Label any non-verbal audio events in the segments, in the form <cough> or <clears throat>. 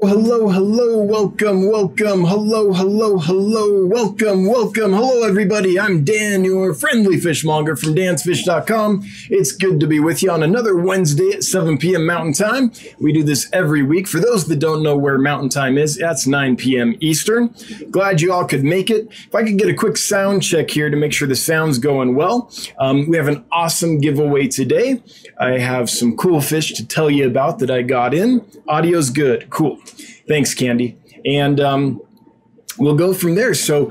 Hello, hello, welcome, welcome, hello, hello, hello, welcome, welcome, hello, everybody. I'm Dan, your friendly fishmonger from dansfish.com. It's good to be with you on another Wednesday at 7 p.m. Mountain Time. We do this every week. For those that don't know where Mountain Time is, that's 9 p.m. Eastern. Glad you all could make it. If I could get a quick sound check here to make sure the sound's going well. Um, we have an awesome giveaway today. I have some cool fish to tell you about that I got in. Audio's good. Cool. Thanks, Candy. And um, we'll go from there. So,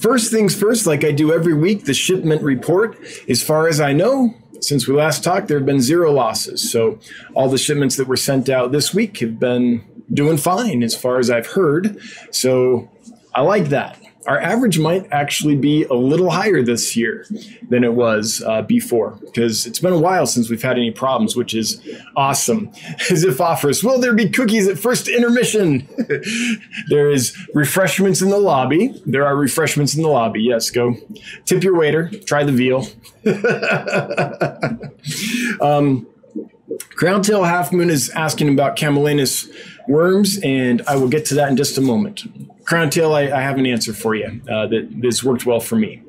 first things first, like I do every week, the shipment report. As far as I know, since we last talked, there have been zero losses. So, all the shipments that were sent out this week have been doing fine as far as I've heard. So, I like that our average might actually be a little higher this year than it was uh, before because it's been a while since we've had any problems, which is awesome. <laughs> As if offers, will there be cookies at first intermission? <laughs> there is refreshments in the lobby. There are refreshments in the lobby. Yes, go tip your waiter, try the veal. <laughs> um, Crowntail Half Moon is asking about Camallanus worms, and I will get to that in just a moment. Crown Tail, I, I have an answer for you uh, that this worked well for me.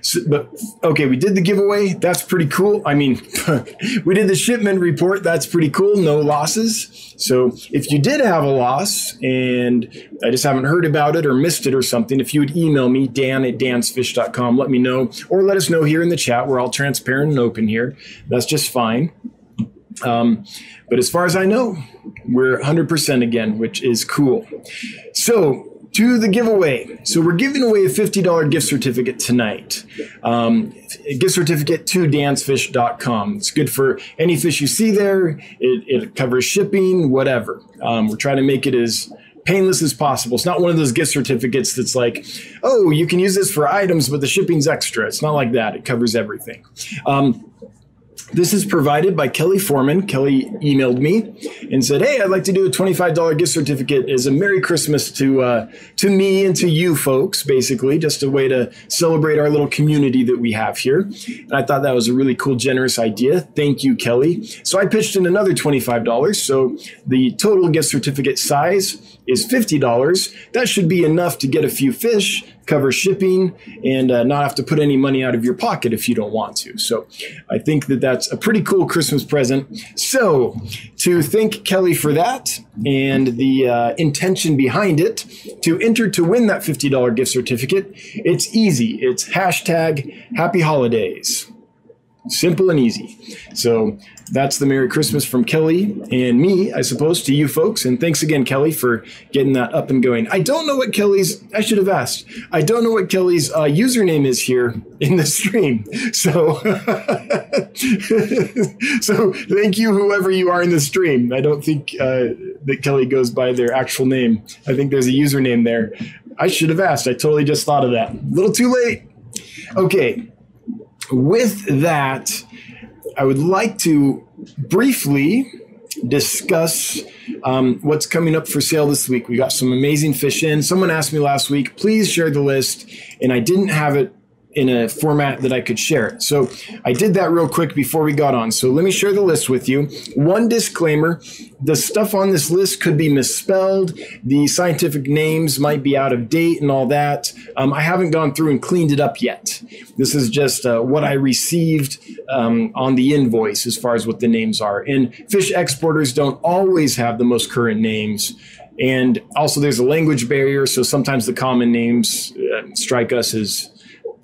So, but okay, we did the giveaway. That's pretty cool. I mean, <laughs> we did the shipment report. That's pretty cool. No losses. So if you did have a loss and I just haven't heard about it or missed it or something, if you would email me, dan at dansfish.com, let me know, or let us know here in the chat. We're all transparent and open here. That's just fine. Um, but as far as I know, we're 100% again, which is cool. So to the giveaway. So we're giving away a $50 gift certificate tonight. Um, gift certificate to dansfish.com. It's good for any fish you see there. It, it covers shipping, whatever. Um, we're trying to make it as painless as possible. It's not one of those gift certificates that's like, oh, you can use this for items, but the shipping's extra. It's not like that. It covers everything. Um, this is provided by Kelly Foreman. Kelly emailed me and said, "Hey, I'd like to do a twenty-five dollar gift certificate as a Merry Christmas to uh, to me and to you folks, basically, just a way to celebrate our little community that we have here." And I thought that was a really cool, generous idea. Thank you, Kelly. So I pitched in another twenty-five dollars. So the total gift certificate size is $50. That should be enough to get a few fish, cover shipping, and uh, not have to put any money out of your pocket if you don't want to. So I think that that's a pretty cool Christmas present. So to thank Kelly for that and the uh, intention behind it, to enter to win that $50 gift certificate, it's easy. It's hashtag happy holidays. Simple and easy. So that's the Merry Christmas from Kelly and me, I suppose, to you folks. And thanks again, Kelly, for getting that up and going. I don't know what Kelly's, I should have asked. I don't know what Kelly's uh, username is here in the stream. <laughs> So, <laughs> so thank you, whoever you are in the stream. I don't think uh, that Kelly goes by their actual name. I think there's a username there. I should have asked. I totally just thought of that. A little too late. Okay. With that, I would like to briefly discuss um, what's coming up for sale this week. We got some amazing fish in. Someone asked me last week, please share the list, and I didn't have it in a format that I could share it. So I did that real quick before we got on. So let me share the list with you. One disclaimer the stuff on this list could be misspelled, the scientific names might be out of date and all that. Um, I haven't gone through and cleaned it up yet. This is just uh, what I received um, on the invoice as far as what the names are. And fish exporters don't always have the most current names. And also, there's a language barrier, so sometimes the common names uh, strike us as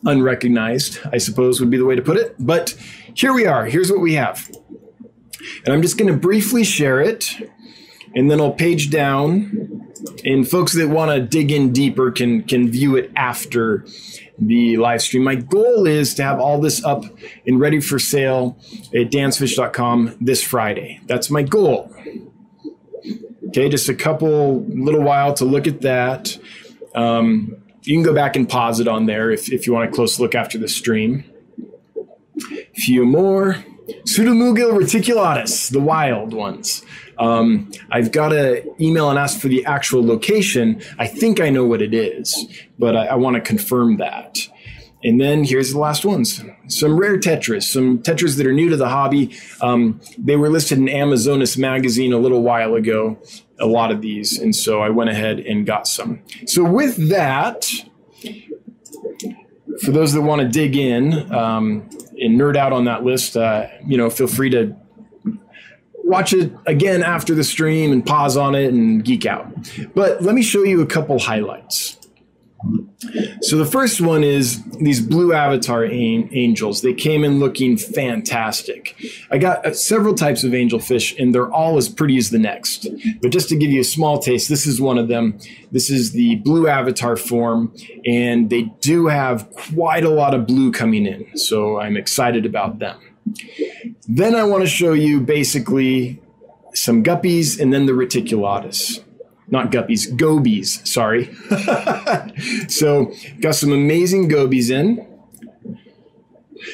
unrecognized, I suppose would be the way to put it. But here we are. Here's what we have. And I'm just going to briefly share it, and then I'll page down. And folks that want to dig in deeper can can view it after the live stream. My goal is to have all this up and ready for sale at dansfish.com this Friday. That's my goal. Okay, just a couple little while to look at that. Um, you can go back and pause it on there if, if you want a close look after the stream. A few more. Pseudomugil reticulatus, the wild ones. Um, I've got to email and ask for the actual location. I think I know what it is, but I, I want to confirm that. And then here's the last ones some rare tetras, some tetras that are new to the hobby. Um, they were listed in Amazonas magazine a little while ago, a lot of these. And so I went ahead and got some. So, with that, for those that want to dig in um, and nerd out on that list, uh, you know, feel free to watch it again after the stream and pause on it and geek out. But let me show you a couple highlights. So the first one is these blue avatar angels. They came in looking fantastic. I got uh, several types of angelfish, and they're all as pretty as the next. But just to give you a small taste, this is one of them. This is the blue avatar form, and they do have quite a lot of blue coming in. So I'm excited about them. Then I want to show you basically some guppies and then the reticulatus. Not guppies, gobies, sorry. <laughs> so, got some amazing gobies in.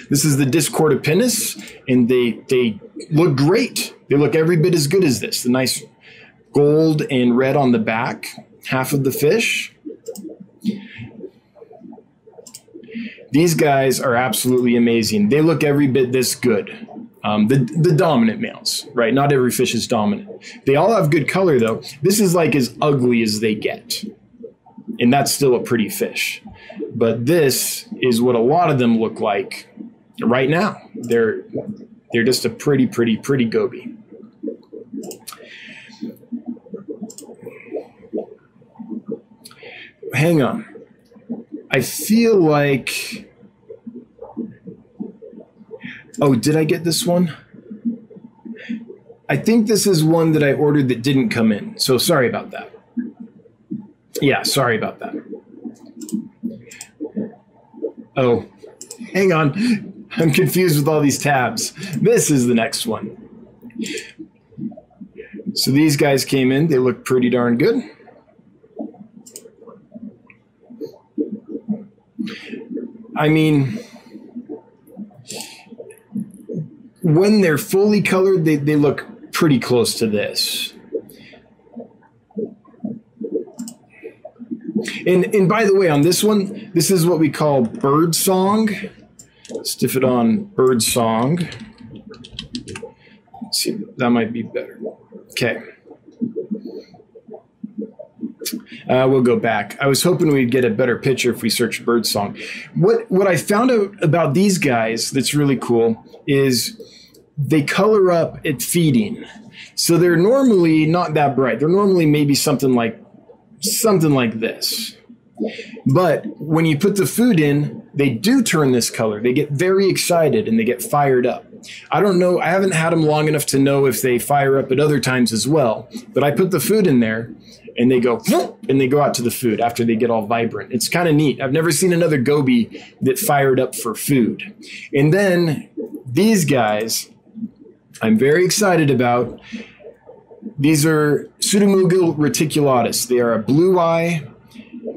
This is the Discord of discordipinnis, and they they look great. They look every bit as good as this. The nice gold and red on the back, half of the fish. These guys are absolutely amazing. They look every bit this good. Um, the the dominant males, right? Not every fish is dominant. They all have good color though. This is like as ugly as they get, and that's still a pretty fish. But this is what a lot of them look like right now. They're they're just a pretty, pretty, pretty goby. Hang on. I feel like Oh, did I get this one? I think this is one that I ordered that didn't come in. So sorry about that. Yeah, sorry about that. Oh, hang on. I'm confused with all these tabs. This is the next one. So these guys came in. They look pretty darn good. I mean, when they're fully colored, they, they look pretty close to this. And and by the way, on this one, this is what we call bird song. Stiphodon bird song. Let's see, that might be better. Okay. Uh, we'll go back. I was hoping we'd get a better picture if we search bird song. What what I found out about these guys that's really cool is they color up at feeding. So they're normally not that bright. They're normally maybe something like something like this. But when you put the food in, they do turn this color. They get very excited and they get fired up. I don't know, I haven't had them long enough to know if they fire up at other times as well. But I put the food in there and they go and they go out to the food after they get all vibrant. It's kind of neat. I've never seen another goby that fired up for food. And then these guys I'm very excited about. These are Pseudomugil reticulatus. They are a blue eye,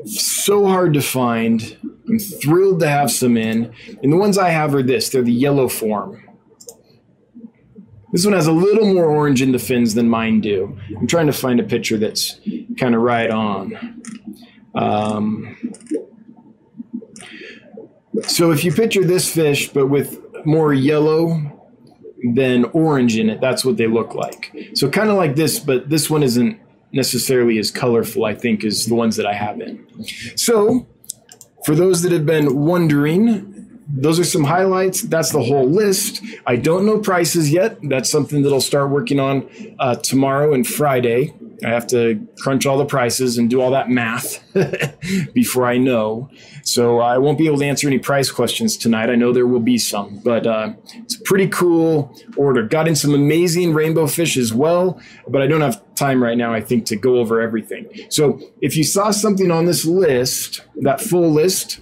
so hard to find. I'm thrilled to have some in. And the ones I have are this they're the yellow form. This one has a little more orange in the fins than mine do. I'm trying to find a picture that's kind of right on. Um, so if you picture this fish, but with more yellow than orange in it. That's what they look like. So kind of like this, but this one isn't necessarily as colorful, I think, as the ones that I have in. So for those that have been wondering, those are some highlights. That's the whole list. I don't know prices yet. That's something that I'll start working on uh, tomorrow and Friday. I have to crunch all the prices and do all that math <laughs> before I know. So I won't be able to answer any price questions tonight. I know there will be some, but uh, it's a pretty cool order. Got in some amazing rainbow fish as well, but I don't have time right now, I think, to go over everything. So if you saw something on this list, that full list,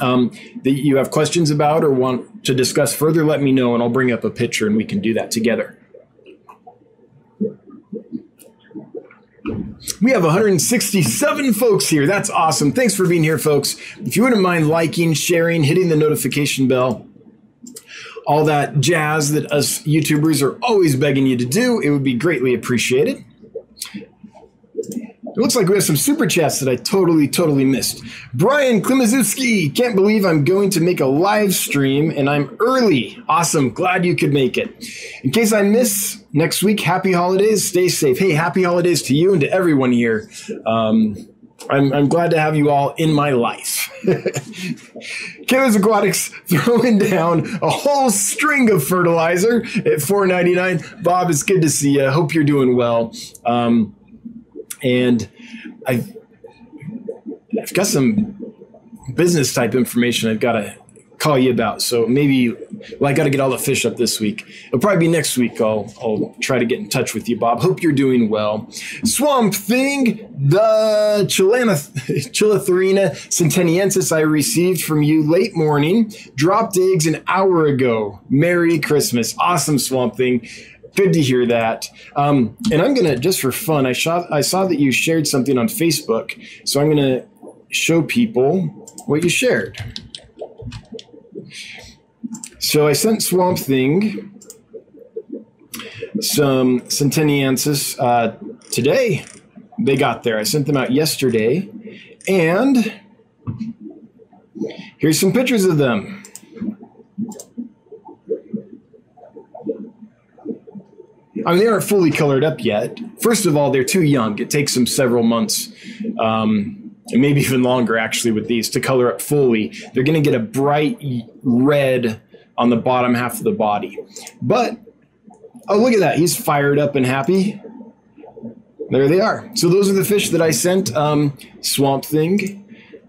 um, that you have questions about or want to discuss further, let me know and I'll bring up a picture and we can do that together. We have 167 folks here. That's awesome. Thanks for being here, folks. If you wouldn't mind liking, sharing, hitting the notification bell, all that jazz that us YouTubers are always begging you to do, it would be greatly appreciated. It looks like we have some super chats that I totally, totally missed. Brian Klimaszewski, can't believe I'm going to make a live stream and I'm early. Awesome. Glad you could make it. In case I miss next week, happy holidays. Stay safe. Hey, happy holidays to you and to everyone here. Um, I'm, I'm glad to have you all in my life. <laughs> Killers Aquatics throwing down a whole string of fertilizer at $4.99. Bob, it's good to see you. Hope you're doing well. Um, and I've, I've got some business type information I've got to call you about. So maybe, well, I got to get all the fish up this week. It'll probably be next week. I'll, I'll try to get in touch with you, Bob. Hope you're doing well. Swamp Thing, the Chilana, Chilatherina sentaniensis I received from you late morning, dropped eggs an hour ago. Merry Christmas. Awesome, Swamp Thing. Good to hear that. Um, and I'm gonna just for fun. I shot. I saw that you shared something on Facebook, so I'm gonna show people what you shared. So I sent Swamp Thing some Sentaniensis uh, today. They got there. I sent them out yesterday. And here's some pictures of them. I mean, they aren't fully colored up yet. First of all, they're too young. It takes them several months, um, and maybe <laughs> even longer, actually, with these to color up fully. They're going to get a bright red on the bottom half of the body. But, oh, look at that. He's fired up and happy. There they are. So, those are the fish that I sent um, Swamp Thing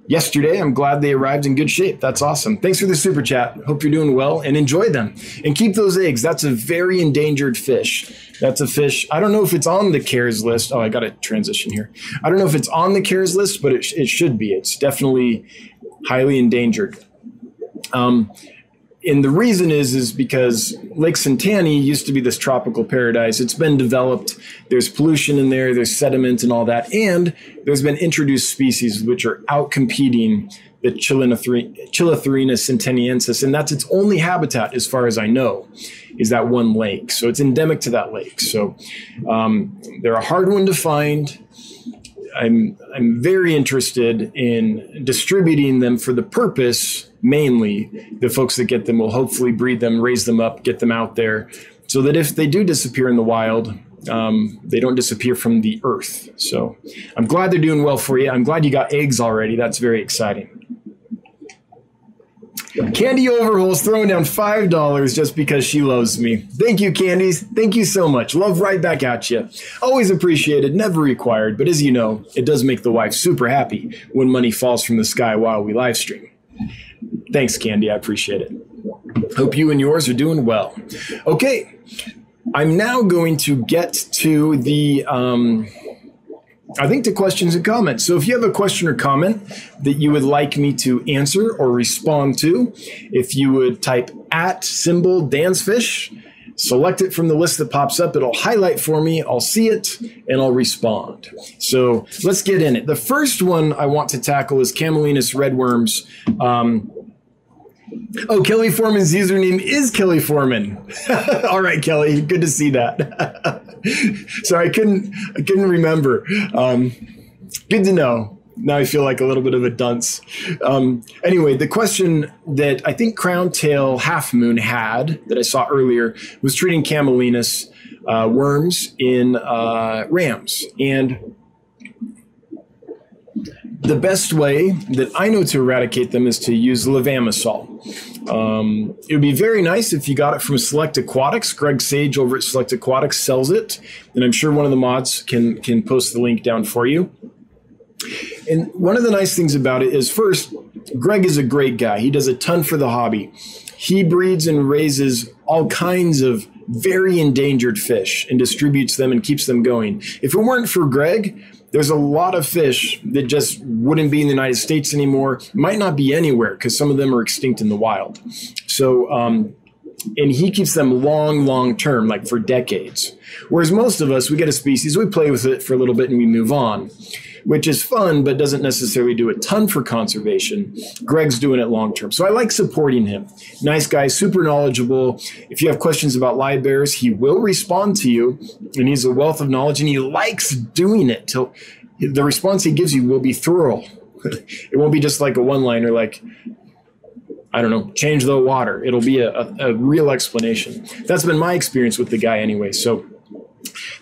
yesterday. I'm glad they arrived in good shape. That's awesome. Thanks for the super chat. Hope you're doing well and enjoy them. And keep those eggs. That's a very endangered fish. That's a fish. I don't know if it's on the CARES list. Oh, I got to transition here. I don't know if it's on the CARES list, but it, it should be. It's definitely highly endangered. Um, and the reason is is because Lake Sentani used to be this tropical paradise. It's been developed. There's pollution in there. There's sediment and all that, and there's been introduced species which are out competing the Chilatherina sentaniensis, and that's its only habitat, as far as I know, is that one lake. So it's endemic to that lake. So um, they're a hard one to find. I'm I'm very interested in distributing them for the purpose mainly the folks that get them will hopefully breed them, raise them up, get them out there, so that if they do disappear in the wild, um, they don't disappear from the earth. So I'm glad they're doing well for you. I'm glad you got eggs already. That's very exciting. Candy Overhaul's throwing down five dollars just because she loves me. Thank you, Candies. Thank you so much. Love right back at you. Always appreciated, never required. But as you know, it does make the wife super happy when money falls from the sky while we live stream. Thanks, Candy. I appreciate it. Hope you and yours are doing well. Okay, I'm now going to get to the. Um, I think the questions and comments. So if you have a question or comment that you would like me to answer or respond to, if you would type at symbol Dansfish, select it from the list that pops up. It'll highlight for me. I'll see it and I'll respond. So let's get in it. The first one I want to tackle is Camallanus redworms. Um, Oh, Kelly Foreman's username is Kelly Foreman. <laughs> All right, Kelly, good to see that. <laughs> Sorry, I couldn't I couldn't remember. Um, good to know. Now I feel like a little bit of a dunce. Um, anyway, the question that I think Crown Tail Half Moon had that I saw earlier was treating Camallanus uh, worms in uh, rams, and the best way that I know to eradicate them is to use levamisole. Um, it would be very nice if you got it from Select Aquatics. Greg Sage over at Select Aquatics sells it, and I'm sure one of the mods can can post the link down for you. And one of the nice things about it is, first, Greg is a great guy. He does a ton for the hobby. He breeds and raises all kinds of very endangered fish and distributes them and keeps them going. If it weren't for Greg, there's a lot of fish that just wouldn't be in the United States anymore, might not be anywhere because some of them are extinct in the wild. So, um, and he keeps them long, long term, like for decades. Whereas most of us, we get a species, we play with it for a little bit and we move on which is fun, but doesn't necessarily do a ton for conservation. Greg's doing it long term. So I like supporting him. Nice guy, super knowledgeable. If you have questions about live bears, he will respond to you. And he's a wealth of knowledge and he likes doing it. He'll, the response he gives you will be thorough. <laughs> it won't be just like a one liner, like, I don't know, change the water. It'll be a, a, a real explanation. That's been my experience with the guy anyway. So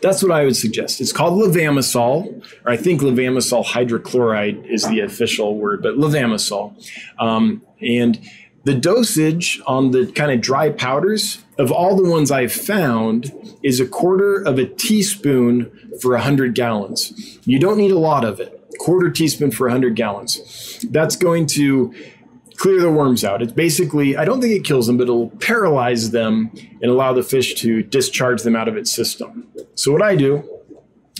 that's what I would suggest. It's called levamisole, or I think levamisole hydrochloride is the official word, but levamisole. Um, and the dosage on the kind of dry powders of all the ones I've found is a quarter of a teaspoon for 100 gallons. You don't need a lot of it. Quarter teaspoon for 100 gallons. That's going to clear the worms out. It's basically, I don't think it kills them, but it'll paralyze them and allow the fish to discharge them out of its system. So, what I do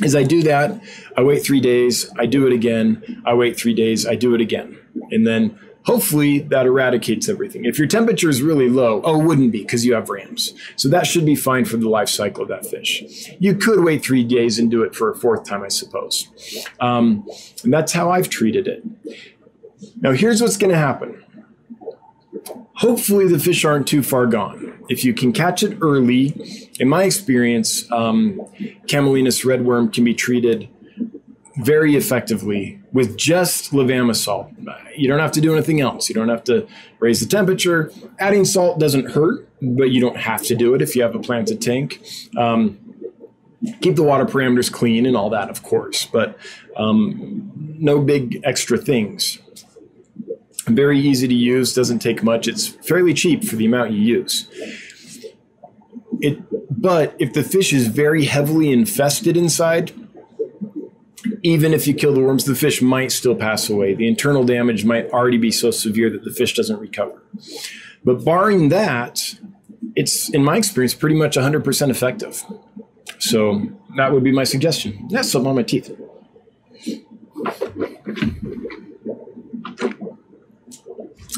is I do that, I wait three days, I do it again, I wait three days, I do it again. And then hopefully that eradicates everything. If your temperature is really low, oh, it wouldn't be because you have rams. So that should be fine for the life cycle of that fish. You could wait three days and do it for a fourth time, I suppose. Um, and that's how I've treated it. Now, here's what's going to happen. Hopefully, the fish aren't too far gone. If you can catch it early, in my experience, um, Camallanus redworm can be treated very effectively with just levamisole. You don't have to do anything else. You don't have to raise the temperature. Adding salt doesn't hurt, but you don't have to do it if you have a planted tank. Um, keep the water parameters clean and all that, of course, but um, no big extra things. Very easy to use, doesn't take much. It's fairly cheap for the amount you use. It, but if the fish is very heavily infested inside, even if you kill the worms, the fish might still pass away. The internal damage might already be so severe that the fish doesn't recover. But barring that, it's, in my experience, pretty much 100% effective. So that would be my suggestion. That's something on my teeth.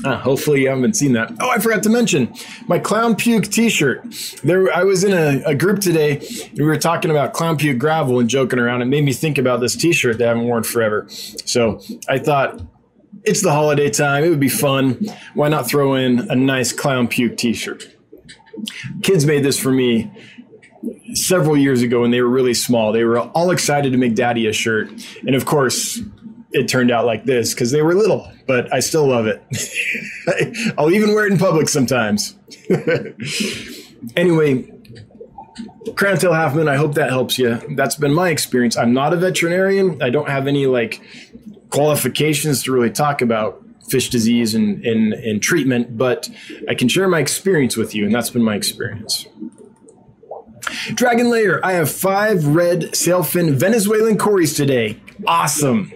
Ah, hopefully you haven't seen that. Oh, I forgot to mention my clown puke T-shirt. There, I was in a, a group today. And we were talking about clown puke gravel and joking around. It made me think about this T-shirt that I haven't worn forever. So I thought it's the holiday time. It would be fun. Why not throw in a nice clown puke T-shirt? Kids made this for me several years ago when they were really small. They were all excited to make daddy a shirt. And of course, it turned out like this because they were little, but I still love it. <laughs> I'll even wear it in public sometimes. <laughs> anyway, crown tail half moon, I hope that helps you. That's been my experience. I'm not a veterinarian. I don't have any like qualifications to really talk about fish disease and, and, and treatment, but I can share my experience with you, and that's been my experience. Dragon Layer, I have five red sailfin Venezuelan cories today. Awesome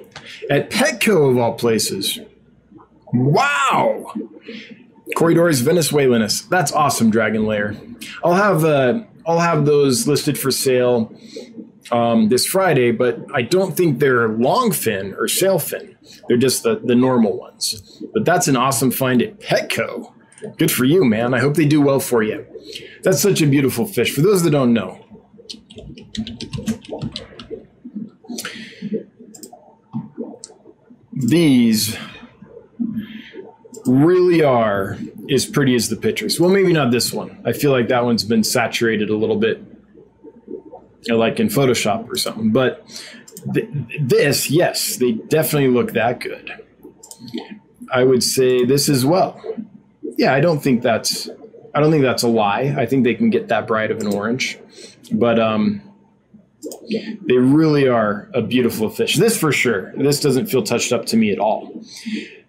at Petco of all places. Wow. Corydoras venezuelanus. That's awesome, Dragon Lair. I'll have uh, I'll have those listed for sale um, this Friday, but I don't think they're longfin or sailfin. They're just the, the normal ones. But that's an awesome find at Petco. Good for you, man. I hope they do well for you. That's such a beautiful fish. For those that don't know, these really are as pretty as the pictures. Well, maybe not this one. I feel like that one's been saturated a little bit, like in Photoshop or something. But th- this, yes, they definitely look that good. I would say this as well. Yeah, I don't think that's I don't think that's a lie. I think they can get that bright of an orange, but um, they really are a beautiful fish. This for sure. This doesn't feel touched up to me at all.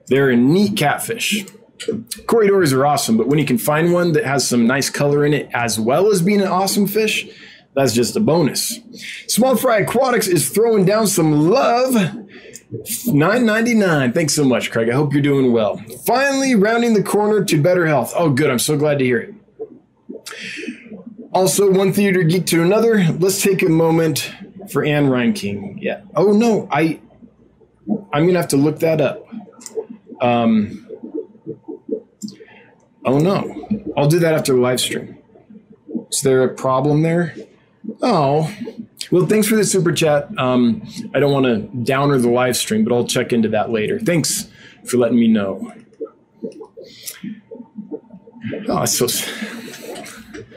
They're a neat catfish. Corydoras are awesome, but when you can find one that has some nice color in it as well as being an awesome fish, that's just a bonus. Small Fry Aquatics is throwing down some love. 9.99. Thanks so much, Craig. I hope you're doing well. Finally rounding the corner to better health. Oh, good. I'm so glad to hear it. Also, one theater geek to another. Let's take a moment for Ann Reinking. Yeah. Oh no, I. I'm gonna have to look that up. Um. Oh no, I'll do that after the live stream. Is there a problem there? Oh, well, thanks for the super chat. Um, I don't want to downer the live stream, but I'll check into that later. Thanks for letting me know. Oh, it's so.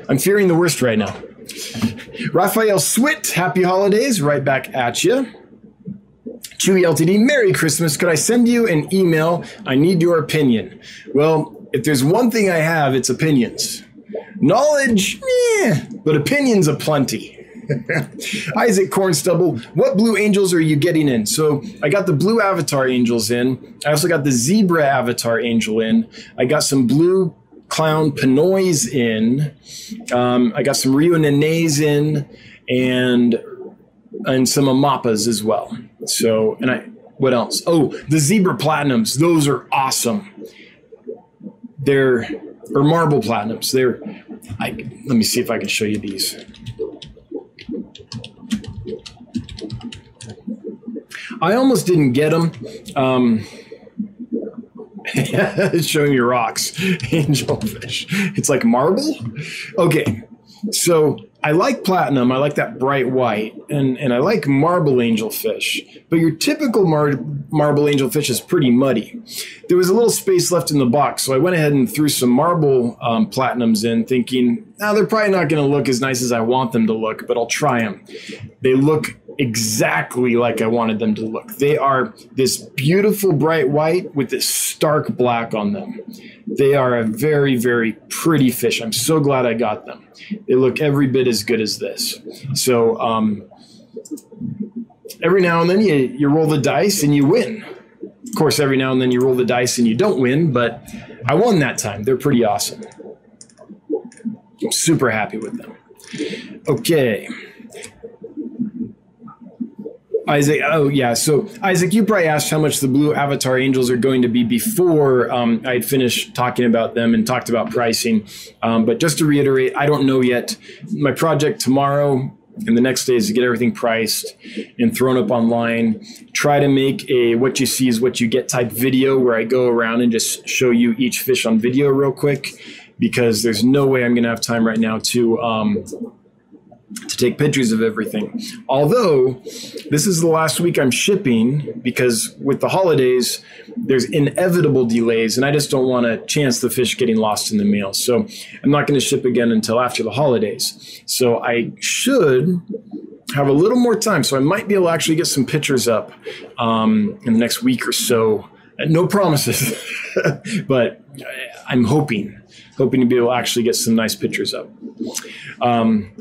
I'm fearing the worst right now. Raphael Swit, happy holidays, right back at you. Chewy LTD, Merry Christmas. Could I send you an email? I need your opinion. Well, if there's one thing I have, it's opinions. Knowledge, eh, but opinions aplenty. <laughs> Isaac Cornstubble, what blue angels are you getting in? So I got the blue avatar angels in. I also got the zebra avatar angel in. I got some blue clown pinoys in. Um, I got some Rio Nanay in, and and some Amapas as well. So and I what else? Oh, the zebra platinums. Those are awesome. They're or marble platinums. They're I let me see if I can show you these. I almost didn't get them. Um, <laughs> showing you rocks, <laughs> angelfish. It's like marble. Okay, so I like platinum. I like that bright white, and and I like marble angelfish. But your typical mar- marble angelfish is pretty muddy. There was a little space left in the box, so I went ahead and threw some marble um, platinums in, thinking, now they're probably not going to look as nice as I want them to look, but I'll try them. They look exactly like I wanted them to look. They are this beautiful bright white with this stark black on them. They are a very, very pretty fish. I'm so glad I got them. They look every bit as good as this. So, um, every now and then you, you roll the dice and you win. Of course, every now and then you roll the dice and you don't win, but I won that time. They're pretty awesome. I'm super happy with them. Okay. Isaac, oh yeah. So Isaac, you probably asked how much the Blue Avatar Angels are going to be before um, I had finished talking about them and talked about pricing. Um, but just to reiterate, I don't know yet. My project tomorrow and the next day is to get everything priced and thrown up online. Try to make a what you see is what you get type video where I go around and just show you each fish on video real quick because there's no way I'm going to have time right now to. Um, to take pictures of everything. Although this is the last week I'm shipping because with the holidays, there's inevitable delays, and I just don't want to chance the fish getting lost in the mail. So I'm not going to ship again until after the holidays. So I should have a little more time. So I might be able to actually get some pictures up um, in the next week or so. No promises, <laughs> but I'm hoping, hoping to be able to actually get some nice pictures up. Um,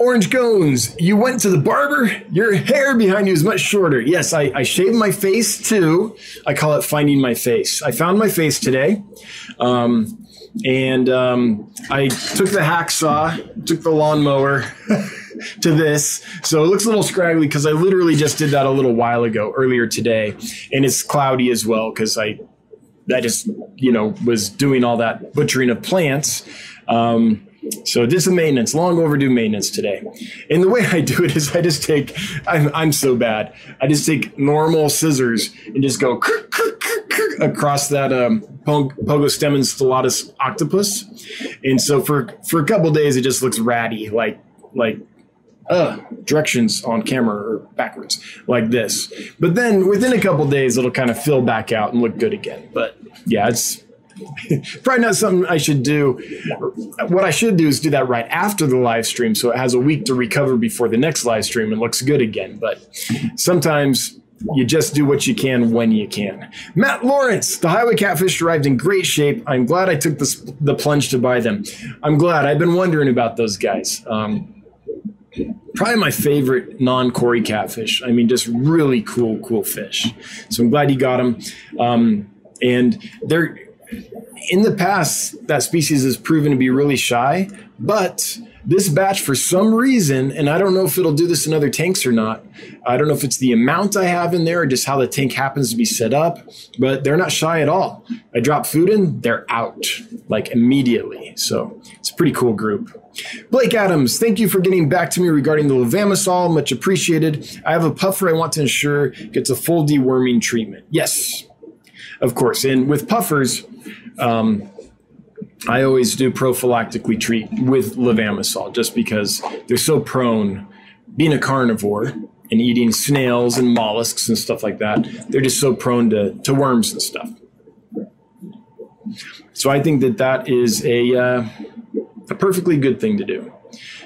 Orange Gones, you went to the barber. Your hair behind you is much shorter. Yes, I, I shaved my face too. I call it finding my face. I found my face today. Um, and um, I took the hacksaw, took the lawnmower <laughs> to this. So it looks a little scraggly because I literally just did that a little while ago, earlier today. And it's cloudy as well because I, I just, you know, was doing all that butchering of plants. Um, so this is maintenance, long overdue maintenance today. And the way I do it is I just take, I'm, I'm so bad. I just take normal scissors and just go across that um, Pogostemon stellatus octopus. And so for, for a couple days, it just looks ratty, like, like uh, directions on camera or backwards like this. But then within a couple days, it'll kind of fill back out and look good again. But yeah, it's <laughs> probably not something I should do. What I should do is do that right after the live stream, so it has a week to recover before the next live stream and looks good again. But sometimes you just do what you can when you can. Matt Lawrence, the highway catfish arrived in great shape. I'm glad I took the, the plunge to buy them. I'm glad. I've been wondering about those guys. Um, probably my favorite non-Cory catfish. I mean, just really cool, cool fish. So I'm glad you got them. Um, and they're in the past, that species has proven to be really shy, but this batch, for some reason, and I don't know if it'll do this in other tanks or not. I don't know if it's the amount I have in there or just how the tank happens to be set up, but they're not shy at all. I drop food in, they're out like immediately. So it's a pretty cool group. Blake Adams, thank you for getting back to me regarding the levamisole. Much appreciated. I have a puffer I want to ensure gets a full deworming treatment. Yes, of course. And with puffers, um, I always do prophylactically treat with levamisole just because they're so prone, being a carnivore and eating snails and mollusks and stuff like that, they're just so prone to, to worms and stuff. So I think that that is a, uh, a perfectly good thing to do.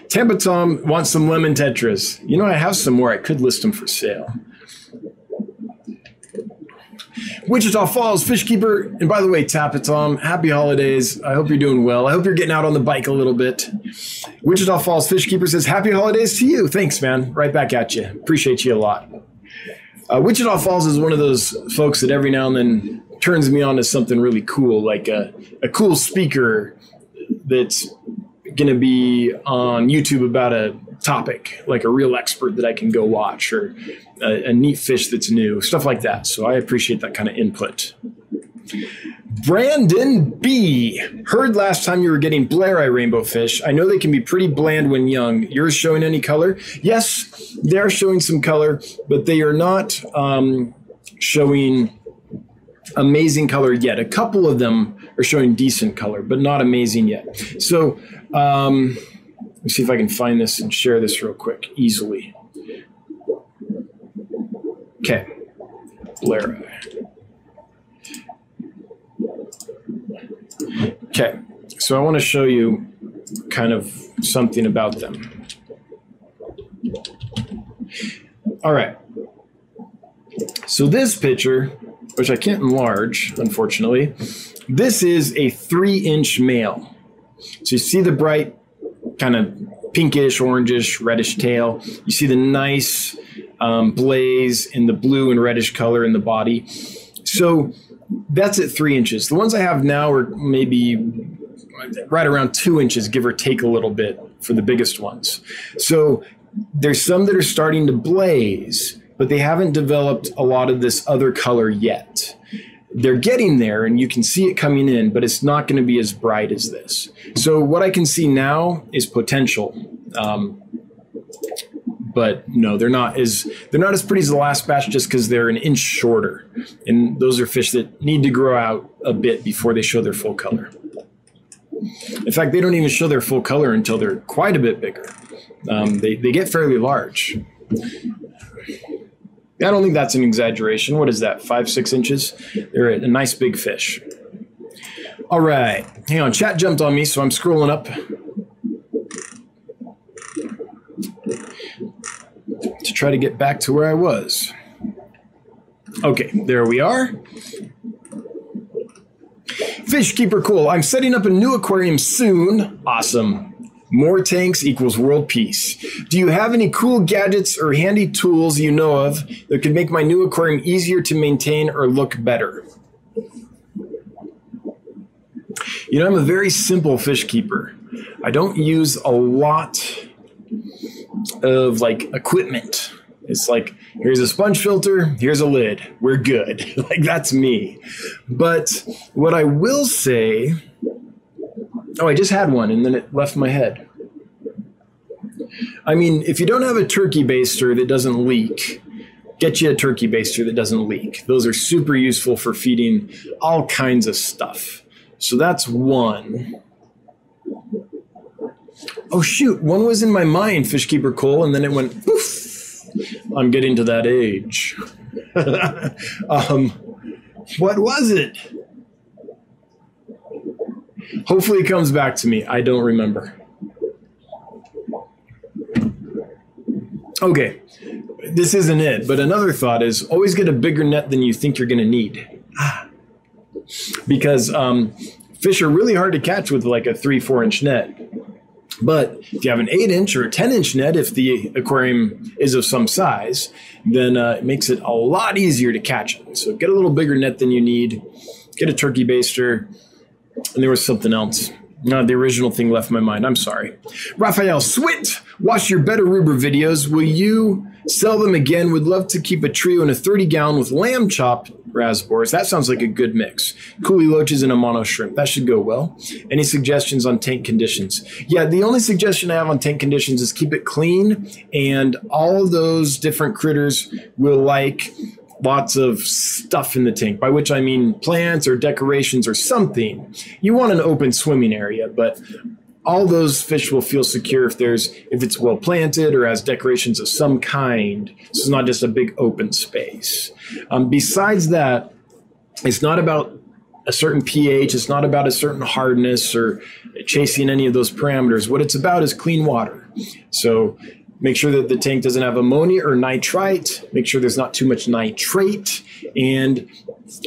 Tampa Tom wants some lemon tetras. You know, I have some more. I could list them for sale. Wichita Falls Fish Keeper. And by the way, Tapatom, happy holidays. I hope you're doing well. I hope you're getting out on the bike a little bit. Wichita Falls Fish Keeper says, Happy holidays to you. Thanks, man. Right back at you. Appreciate you a lot. Uh, Wichita Falls is one of those folks that every now and then turns me on to something really cool, like a, a cool speaker that's going to be on YouTube about a topic, like a real expert that I can go watch, or a, a neat fish that's new, stuff like that. So I appreciate that kind of input. Brandon B. Heard last time you were getting bleheri rainbow fish. I know they can be pretty bland when young. Yours showing any color? Yes, they are showing some color, but they are not um, showing amazing color yet. A couple of them are showing decent color, but not amazing yet. So um, me see if I can find this and share this real quick easily. Okay, Blair. Okay, so I want to show you kind of something about them. All right. So this picture, which I can't enlarge, unfortunately, this is a three inch male. So you see the bright kind of pinkish, orangish, reddish tail. You see the nice um, blaze in the blue and reddish color in the body. So that's at three inches. The ones I have now are maybe right around two inches, give or take a little bit for the biggest ones. So there's some that are starting to blaze, but they haven't developed a lot of this other color yet. They're getting there and you can see it coming in, but it's not going to be as bright as this. So what I can see now is potential. Um, but no, they're not as they're not as pretty as the last batch just because they're an inch shorter, and those are fish that need to grow out a bit before they show their full color. In fact, they don't even show their full color until they're quite a bit bigger. Um, they they get fairly large. I don't think that's an exaggeration. What is that? Five six inches? They're a nice big fish. All right, hang on. Chat jumped on me, so I'm scrolling up to try to get back to where I was. Okay, there we are. Fish Keeper Cool. I'm setting up a new aquarium soon. Awesome. More tanks equals world peace. Do you have any cool gadgets or handy tools you know of that could make my new aquarium easier to maintain or look better? You know, I'm a very simple fish keeper. I don't use a lot of like equipment. It's like, here's a sponge filter, here's a lid, we're good. <laughs> like, that's me. But what I will say, oh, I just had one and then it left my head. I mean, if you don't have a turkey baster that doesn't leak, get you a turkey baster that doesn't leak. Those are super useful for feeding all kinds of stuff. So that's one oh shoot, one was in my mind, Fishkeeper Cole, and then it went poof. I'm getting to that age. <laughs> um, what was it? Hopefully it comes back to me. I don't remember. Okay, this isn't it, but another thought is always get a bigger net than you think you're going to need. <sighs> Because um, fish are really hard to catch with like a three, four inch net. But if you have an eight inch or a 10 inch net, if the aquarium is of some size, then uh, it makes it a lot easier to catch. So get a little bigger net than you need, get a turkey baster, and there was something else. No, the original thing left my mind. I'm sorry. Raphael Swit, watch your Betta rubra videos. Will you sell them again? Would love to keep a trio in a 30 gallon with lamb chop rasbors. That sounds like a good mix. Kuhli loaches and a mono shrimp. That should go well. Any suggestions on tank conditions? Yeah, the only suggestion I have on tank conditions is keep it clean and all of those different critters will like lots of stuff in the tank, by which I mean plants or decorations or something. You want an open swimming area, but all those fish will feel secure if there's if it's well planted or has decorations of some kind. So it's not just a big open space. Um, besides that, it's not about a certain pH. It's not about a certain hardness or chasing any of those parameters. What it's about is clean water. So make sure that the tank doesn't have ammonia or nitrite. Make sure there's not too much nitrate, and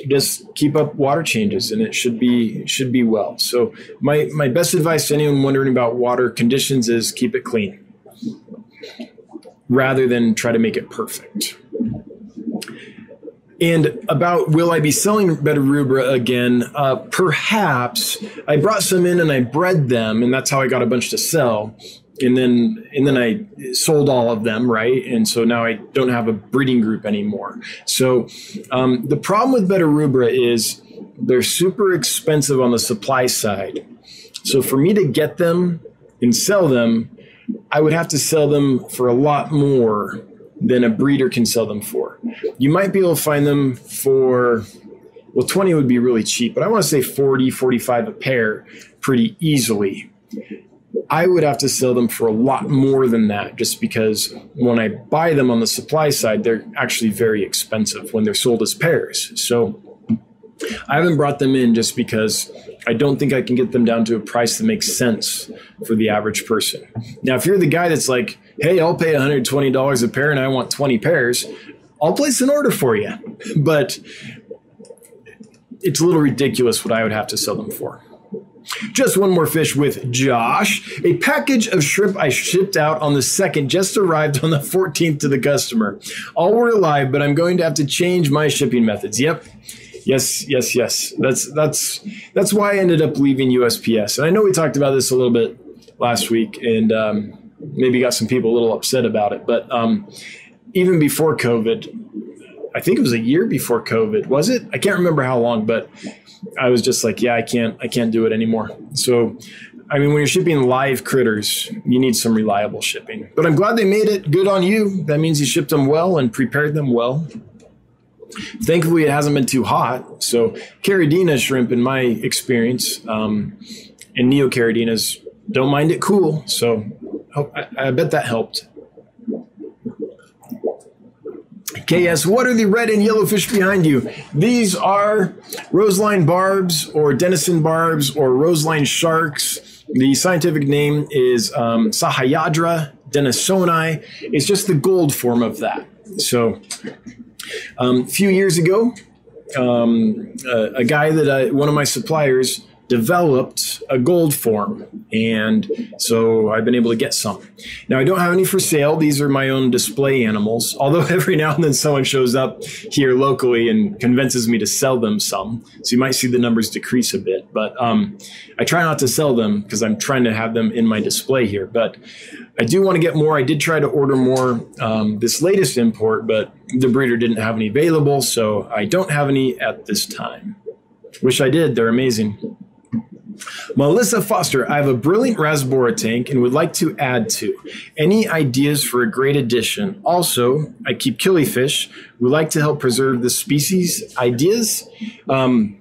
just keep up water changes and it should be should be well. So my my best advice to anyone wondering about water conditions is keep it clean rather than try to make it perfect. And about will I be selling Betta again? Uh, perhaps. I brought some in and I bred them, and that's how I got a bunch to sell. And then and then I sold all of them, right? And so now I don't have a breeding group anymore. So um, the problem with Betta rubra is they're super expensive on the supply side. So for me to get them and sell them, I would have to sell them for a lot more than a breeder can sell them for. You might be able to find them for, well, 20 would be really cheap, but I want to say 40, 45 a pair pretty easily. I would have to sell them for a lot more than that just because when I buy them on the supply side, they're actually very expensive when they're sold as pairs. So I haven't brought them in just because I don't think I can get them down to a price that makes sense for the average person. Now, if you're the guy that's like, hey, I'll pay $120 a pair and I want 20 pairs, I'll place an order for you. But it's a little ridiculous what I would have to sell them for. Just one more fish with Josh. A package of shrimp I shipped out on the 2nd just arrived on the 14th to the customer. All were alive, but I'm going to have to change my shipping methods. Yep. Yes, yes, yes. That's that's that's why I ended up leaving USPS. And I know we talked about this a little bit last week, and um, maybe got some people a little upset about it. But um, even before COVID, I think it was a year before COVID, was it? I can't remember how long, but I was just like, yeah, I can't, I can't do it anymore. So, I mean, when you're shipping live critters, you need some reliable shipping. But I'm glad they made it. Good on you. That means you shipped them well and prepared them well. Thankfully, it hasn't been too hot. So, Caridina shrimp, in my experience, um, and Neocaridina's don't mind it cool. So, I, I bet that helped. KS, what are the red and yellow fish behind you? These are roseline barbs or denison barbs or roseline sharks. The scientific name is um, Sahyadria denisonii. It's just the gold form of that. So um, a few years ago, um, a, a, guy that I, one of my suppliers developed a gold form, and so I've been able to get some. Now I don't have any for sale; these are my own display animals. Although <laughs> every now and then someone shows up here locally and convinces me to sell them some, so you might see the numbers decrease a bit. But um, I try not to sell them because I'm trying to have them in my display here. But I do want to get more. I did try to order more um, this latest import, but the breeder didn't have any available, so I don't have any at this time. Wish I did. They're amazing. Melissa Foster, I have a brilliant Rasbora tank and would like to add to. Any ideas for a great addition? Also, I keep killifish. Would like to help preserve the species. Ideas? Um,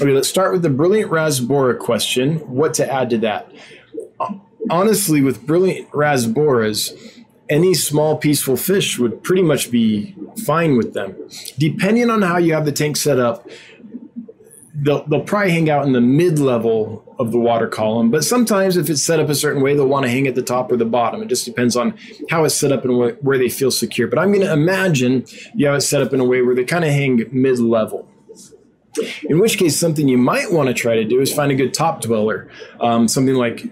okay, let's start with the brilliant Rasbora question. What to add to that? honestly, with brilliant rasboras, any small peaceful fish would pretty much be fine with them. Depending on how you have the tank set up, they'll, they'll probably hang out in the mid level of the water column. But sometimes, if it's set up a certain way, they'll want to hang at the top or the bottom. It just depends on how it's set up and wh- where they feel secure. But I'm going to imagine you have it set up in a way where they kind of hang mid level. In which case, something you might want to try to do is find a good top dweller, um, something like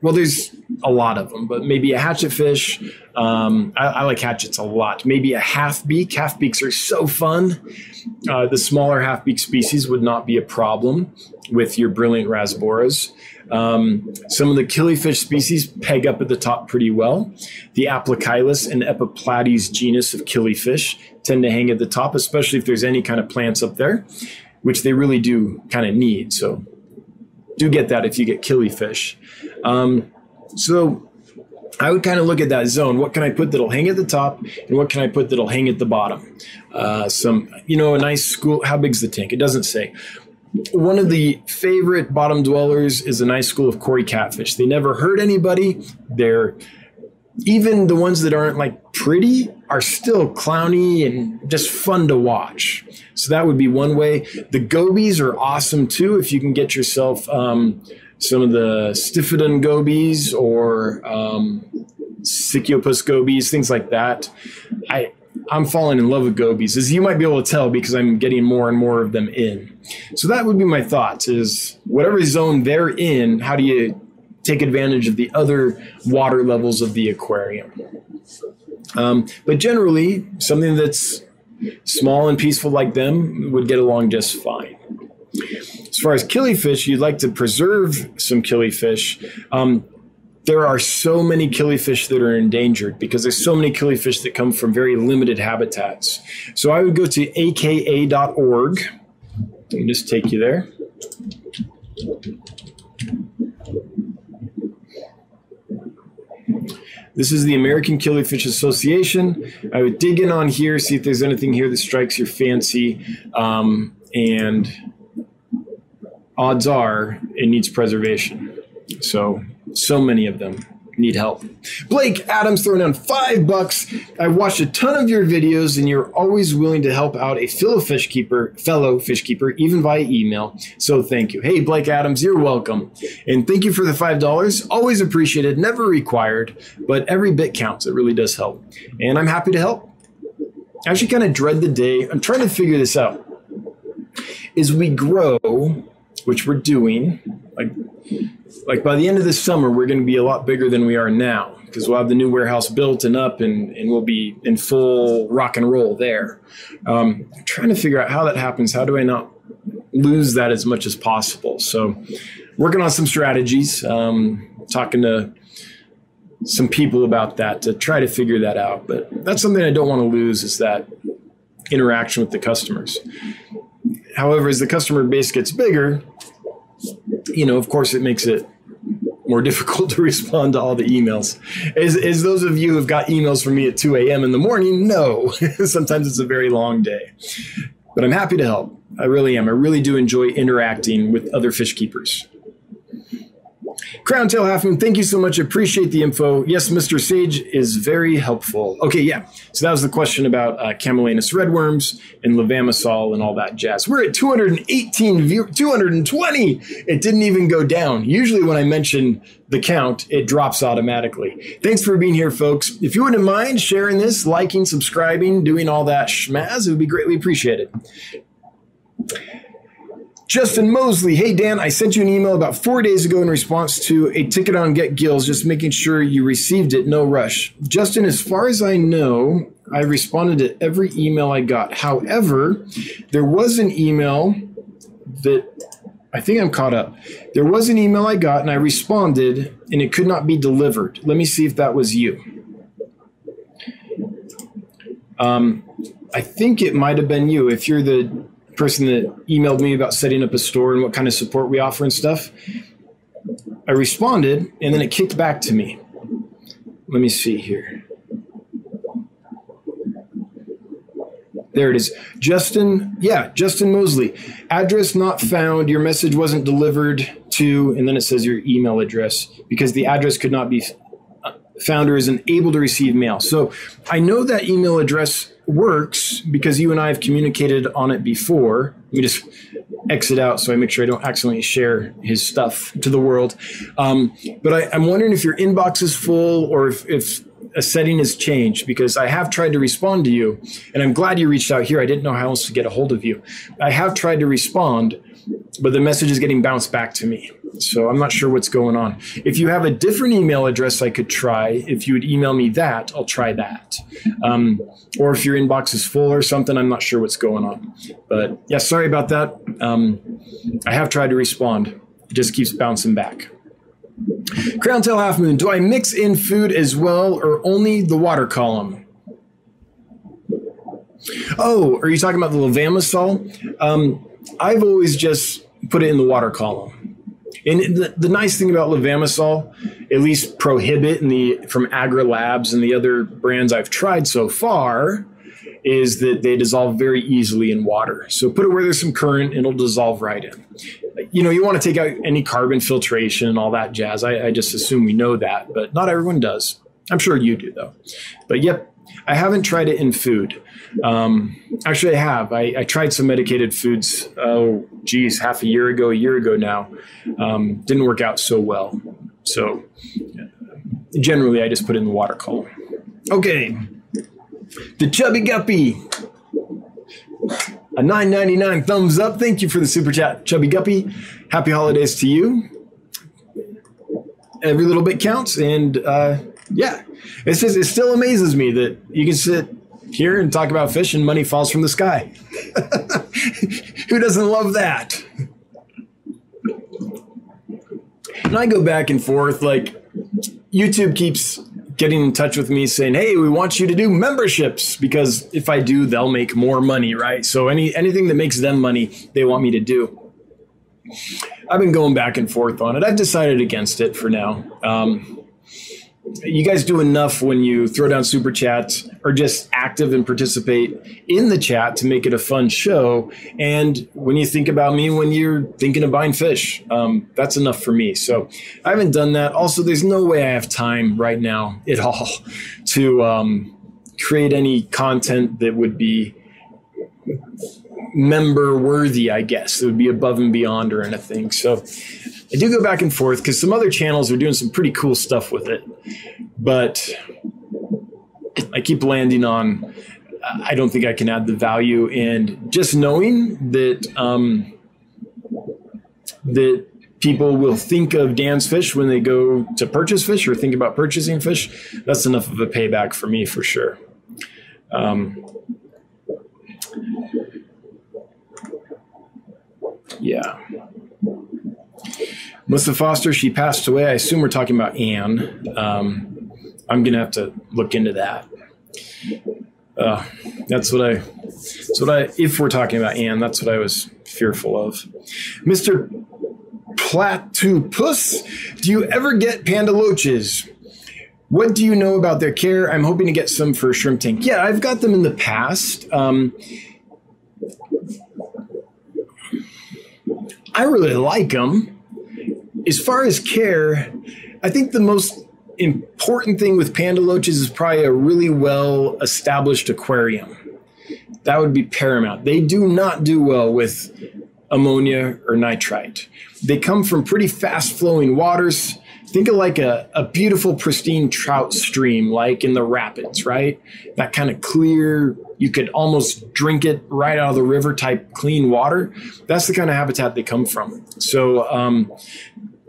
well, there's a lot of them, but maybe a hatchet fish. Um, I, I, like hatchets a lot. Maybe a half beak. Half beaks are so fun. Uh, the smaller half beak species would not be a problem with your brilliant rasboras. Um, some of the killifish species peg up at the top pretty well. The Aplocheilus and Epiplatys genus of killifish tend to hang at the top, especially if there's any kind of plants up there, which they really do kind of need. So do get that if you get killifish. Um, so I would kind of look at that zone. What can I put that'll hang at the top, and what can I put that'll hang at the bottom? Uh, some, you know, a nice school. How big's the tank? It doesn't say. One of the favorite bottom dwellers is a nice school of Cory catfish. They never hurt anybody. They're even the ones that aren't like pretty are still clowny and just fun to watch. So that would be one way. The gobies are awesome too if you can get yourself. Um, some of the Stiphodon gobies or um, Sicyopus gobies, things like that. I I'm falling in love with gobies, as you might be able to tell because I'm getting more and more of them in. So that would be my thoughts: is whatever zone they're in, how do you take advantage of the other water levels of the aquarium? Um, but generally, something that's small and peaceful like them would get along just fine. As far as killifish, you'd like to preserve some killifish. Um, there are so many killifish that are endangered because there's so many killifish that come from very limited habitats. So I would go to aka.org. Let me just take you there. This is the American Killifish Association. I would dig in on here, see if there's anything here that strikes your fancy. Um, and odds are it needs preservation. So so many of them need help. Blake Adams throwing down five bucks. I've watched a ton of your videos and you're always willing to help out a fellow fish keeper, fellow fish keeper, even via email. So thank you. Hey, Blake Adams, you're welcome. And thank you for the $5. Always appreciated, never required, but every bit counts. It really does help. And I'm happy to help. I actually kind of dread the day. I'm trying to figure this out. As we grow, which we're doing, like like by the end of this summer, we're going to be a lot bigger than we are now because we'll have the new warehouse built and up and, and we'll be in full rock and roll there. Um, I'm trying to figure out how that happens. How do I not lose that as much as possible? So, working on some strategies, um, talking to some people about that to try to figure that out. But that's something I don't want to lose is that interaction with the customers. However, as the customer base gets bigger, you know, of course, it makes it more <laughs> difficult to respond to all the emails. As, as those of you who've got emails from me at 2 a.m. in the morning, no. <laughs> Sometimes it's a very long day. But I'm happy to help. I really am. I really do enjoy interacting with other fish keepers. Crown Tail Half Moon, thank you so much. Appreciate the info. Yes, Mr. Sage is very helpful. Okay, yeah. So that was the question about uh, Camallanus redworms and levamisole and all that jazz. We're at 218, view- 220. It didn't even go down. Usually when I mention the count, it drops automatically. Thanks for being here, folks. If you wouldn't mind sharing this, liking, subscribing, doing all that schmaz, it would be greatly appreciated. Justin Mosley, hey Dan, I sent you an email about four days ago in response to a ticket on Get Gills, just making sure you received it. No rush. Justin, as far as I know, I responded to every email I got. However, there was an email that I think I'm caught up. There was an email I got and I responded and it could not be delivered. Let me see if that was you. Um, I think it might have been you. If you're the person that emailed me about setting up a store and what kind of support we offer and stuff. I responded and then it kicked back to me. Let me see here. There it is. Justin, yeah, Justin Mosley. Address not found. Your message wasn't delivered to, and then it says your email address because the address could not be found or isn't able to receive mail. So I know that email address works because you and I have communicated on it before. Let me just exit out so I make sure I don't accidentally share his stuff to the world. Um, but I, am wondering if your inbox is full or if, if a setting has changed because I have tried to respond to you, and I'm glad you reached out here. I didn't know how else to get a hold of you. I have tried to respond, but the message is getting bounced back to me. So I'm not sure what's going on. If you have a different email address, I could try. If you would email me that, I'll try that. Um, or if your inbox is full or something, I'm not sure what's going on. But yeah, sorry about that. Um, I have tried to respond. It just keeps bouncing back. Crown Tail Half Moon, do I mix in food as well or only the water column? Oh, are you talking about the levamisole? Um, I've always just put it in the water column. And the, the nice thing about levamisole, at least prohibit in the from AgriLabs and the other brands I've tried so far, is that they dissolve very easily in water. So put it where there's some current, and it'll dissolve right in. You know, you want to take out any carbon filtration and all that jazz. I, I just assume we know that, but not everyone does. I'm sure you do though. But yep, I haven't tried it in food. Um, actually, I have. I, I, tried some medicated foods. Oh, geez, half a year ago, a year ago now. Um, didn't work out so well. So generally, I just put in the water column. Okay. The Chubby Guppy. A 9.99 thumbs up. Thank you for the super chat, Chubby Guppy. Happy holidays to you. Every little bit counts, and uh, yeah, it's just it still amazes me that you can sit here and talk about fish and money falls from the sky. <laughs> Who doesn't love that? And I go back and forth. Like YouTube keeps getting in touch with me saying, "Hey, we want you to do memberships because if I do, they'll make more money, right? So any anything that makes them money, they want me to do." I've been going back and forth on it. I've decided against it for now. Um, you guys do enough when you throw down super chats or just active and participate in the chat to make it a fun show. And when you think about me, when you're thinking of buying fish, um, that's enough for me. So I haven't done that. Also, there's no way I have time right now <laughs> at all to um, create any content that would be member worthy, I guess. It would be above and beyond or anything. So I do go back and forth because some other channels are doing some pretty cool stuff with it, but I keep landing on. I don't think I can add the value, and just knowing that um, that people will think of Dan's fish when they go to purchase fish or think about purchasing fish, that's enough of a payback for me for sure. Um, yeah. Melissa Foster, she passed away. I assume we're talking about Anne. Um, I'm gonna have to look into that. Uh, that's what I. That's what I. If we're talking about Anne, that's what I was fearful of. Mister Platypus, do you ever get panda loaches? What do you know about their care? I'm hoping to get some for shrimp tank. Yeah, I've got them in the past. Um, I really like them as far as care, I think the most important thing with panda loaches is probably a really well established aquarium. That would be paramount. They do not do well with ammonia or nitrite. They come from pretty fast flowing waters. Think of like a, a beautiful, pristine trout stream, like in the rapids, right? That kind of clear, you could almost drink it right out of the river type clean water. That's the kind of habitat they come from. So, um,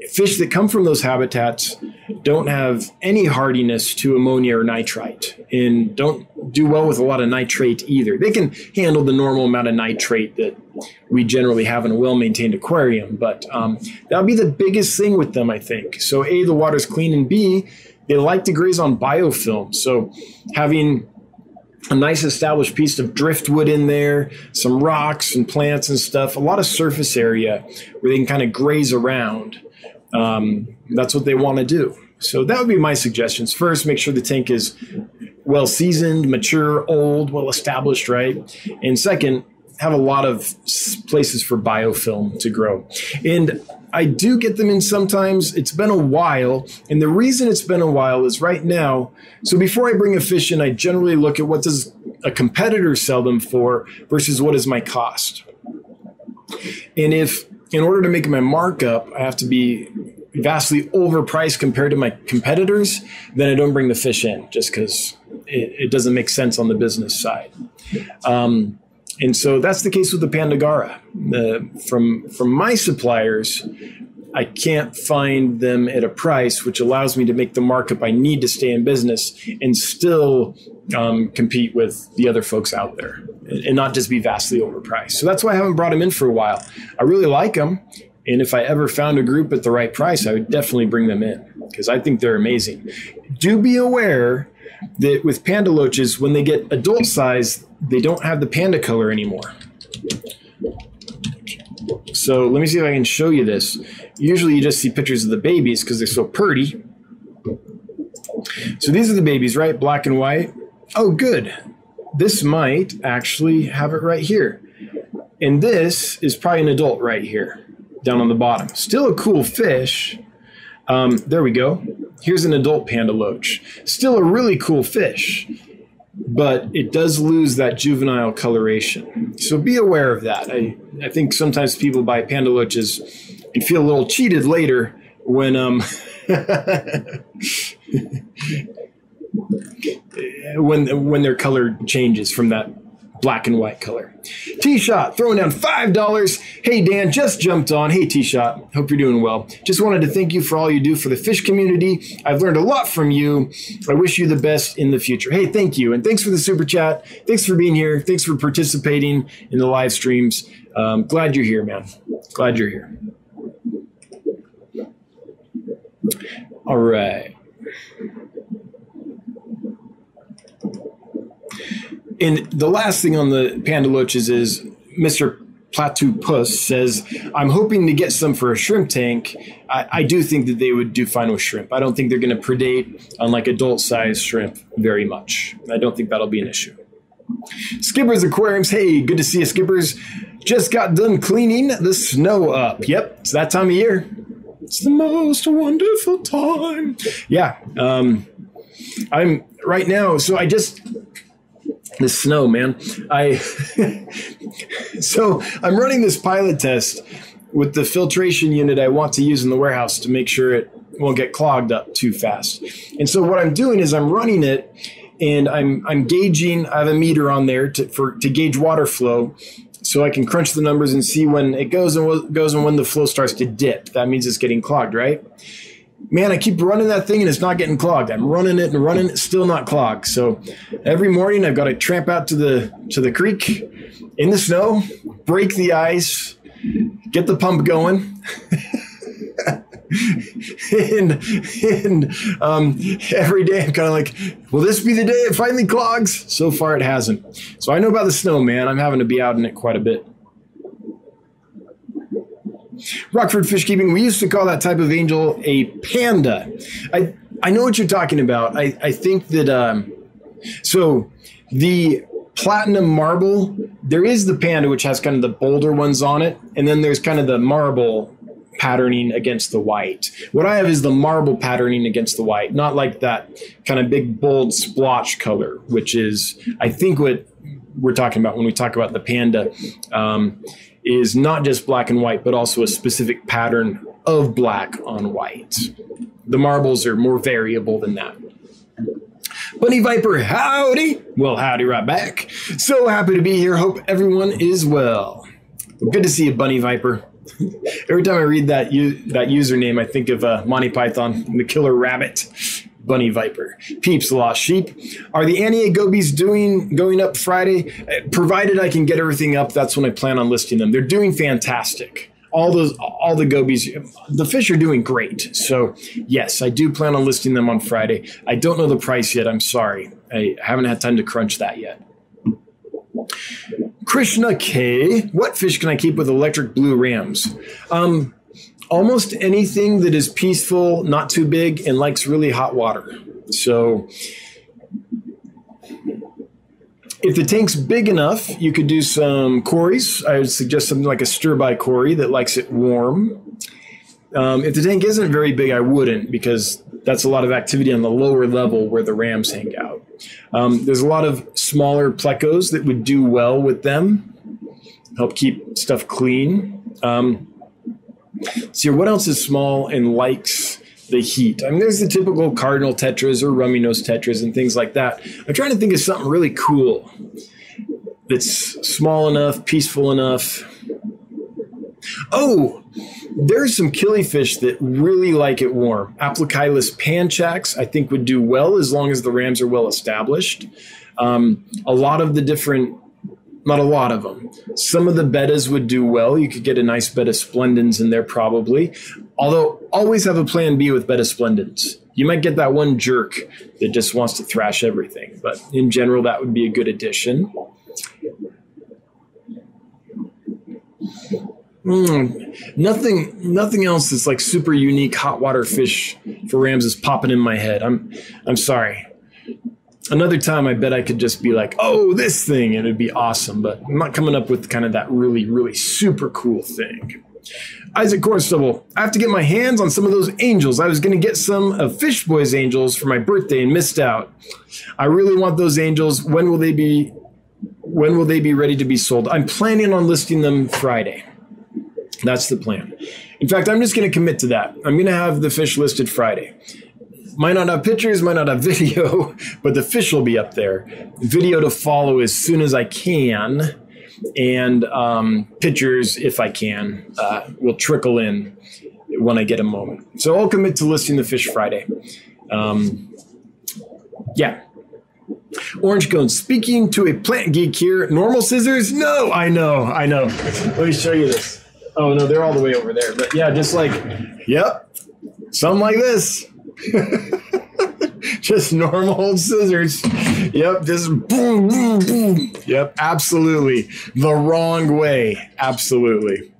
fish that come from those habitats don't have any hardiness to ammonia or nitrite and don't do well with a lot of nitrate either. They can handle the normal amount of nitrate that we generally have in a well maintained aquarium, but um, that'll be the biggest thing with them, I think. So, A, the water's clean, and B, they like to graze on biofilm. So, having a nice established piece of driftwood in there, some rocks and plants and stuff, a lot of surface area where they can kind of graze around um, that's what they want to do. So that would be my suggestions. First, make sure the tank is well seasoned, mature, old, well established, right? And second, have a lot of places for biofilm to grow. And I do get them in sometimes. It's been a while. And the reason it's been a while is right now. So before I bring a fish in, I generally look at what does a competitor sell them for versus what is my cost. And if in order to make my markup, I have to be vastly overpriced compared to my competitors, then I don't bring the fish in just because it, it, doesn't make sense on the business side. Um, and so that's the case with the panda garra. The, from from my suppliers, I can't find them at a price which allows me to make the markup I need to stay in business and still um, compete with the other folks out there and not just be vastly overpriced. So that's why I haven't brought them in for a while. I really like them. And if I ever found a group at the right price, I would definitely bring them in because I think they're amazing. Do be aware that with panda loaches, when they get adult size, they don't have the panda color anymore. So let me see if I can show you this. Usually you just see pictures of the babies because they're so pretty. So these are the babies, right? Black and white. Oh, good. This might actually have it right here. And this is probably an adult right here, down on the bottom. Still a cool fish. Um, there we go. Here's an adult panda loach. Still a really cool fish, but it does lose that juvenile coloration. So be aware of that. I, I think sometimes people buy panda loaches and feel a little cheated later when um <laughs> when when their color changes from that black and white color. T Shot throwing down $5. Hey, Dan, just jumped on. Hey, T Shot, hope you're doing well. Just wanted to thank you for all you do for the fish community. I've learned a lot from you. I wish you the best in the future. Hey, thank you. And thanks for the super chat. Thanks for being here. Thanks for participating in the live streams. Um, glad you're here, man. Glad you're here. All right. And the last thing on the panda loaches is Mr. Platypus says, I'm hoping to get some for a shrimp tank. I, I do think that they would do fine with shrimp. I don't think they're going to predate on like adult sized shrimp very much. I don't think that'll be an issue. Skippers Aquariums, hey, good to see you, Skippers. Just got done cleaning the snow up. Yep, it's that time of year. It's the most wonderful time. Yeah, um, I'm right now. So I just the snow, man. I <laughs> so I'm running this pilot test with the filtration unit I want to use in the warehouse to make sure it won't get clogged up too fast. And so what I'm doing is I'm running it and I'm I'm gauging. I have a meter on there to for to gauge water flow, so I can crunch the numbers and see when it goes and goes and when the flow starts to dip. That means it's getting clogged, right? Man, I keep running that thing and it's not getting clogged. I'm running it and running it, still not clogged. So every morning I've got to tramp out to the to the creek in the snow, break the ice, get the pump going. <laughs> and and um, every day I'm kind of like, will this be the day it finally clogs? So far it hasn't. So I know about the snow, man. I'm having to be out in it quite a bit. Rockford fish keeping, we used to call that type of angel a panda. I, I know what you're talking about. I, I think that, um, so the platinum marble, there is the panda, which has kind of the bolder ones on it. And then there's kind of the marble patterning against the white. What I have is the marble patterning against the white, not like that kind of big, bold splotch color, which is, I think, what we're talking about when we talk about the panda. Um, is not just black and white, but also a specific pattern of black on white. The marbles are more variable than that. Bunny Viper, howdy. Well, howdy right back. So happy to be here. Hope everyone is well. Good to see you, Bunny Viper. <laughs> Every time I read that u- that username, I think of uh, Monty Python and the Killer Rabbit bunny viper. Peeps lost sheep. Are the Annie gobies doing going up Friday? Uh, provided I can get everything up, that's when I plan on listing them. They're doing fantastic. All those, all the gobies, the fish are doing great. So yes, I do plan on listing them on Friday. I don't know the price yet. I'm sorry. I haven't had time to crunch that yet. Krishna K. What fish can I keep with electric blue rams? Um, almost anything that is peaceful, not too big, and likes really hot water. So if the tank's big enough, you could do some cories. I would suggest something like a sterbai cory that likes it warm. Um, if the tank isn't very big, I wouldn't because that's a lot of activity on the lower level where the rams hang out. Um, there's a lot of smaller plecos that would do well with them, help keep stuff clean. Um, so what else is small and likes the heat? I mean, there's the typical cardinal tetras or rummy nose tetras and things like that. I'm trying to think of something really cool that's small enough, peaceful enough. Oh, there's some killifish that really like it warm. Aplocheilus panchax, I think, would do well as long as the rams are well established. Um, a lot of the different not a lot of them. Some of the bettas would do well. You could get a nice betta splendens in there probably. Although always have a plan B with betta splendens. You might get that one jerk that just wants to thrash everything, but in general that would be a good addition. Mm, nothing, nothing else that's like super unique hot water fish for rams is popping in my head. I'm, I'm sorry another time I bet I could just be like, oh, this thing, and it'd be awesome. But I'm not coming up with kind of that really, really super cool thing. Isaac Cornstable, I have to get my hands on some of those angels. I was going to get some of Fish Boys angels for my birthday and missed out. I really want those angels. When will they be? When will they be ready to be sold? I'm planning on listing them Friday. That's the plan. In fact, I'm just going to commit to that. I'm going to have the fish listed Friday Might not have pictures, might not have <laughs> video, but the fish will be up there. Video to follow as soon as I can, and um, pictures if I can uh, will trickle in when I get a moment. So I'll commit to listing the fish Friday. Um, yeah. Orange cone. Speaking to a plant geek here. Normal scissors? No, I know, I know. Let me show you this. Oh no, they're all the way over there. But yeah, just like, yep, something like this. <laughs> just normal old scissors. Yep, just boom, boom, boom. Yep, absolutely. The wrong way. Absolutely.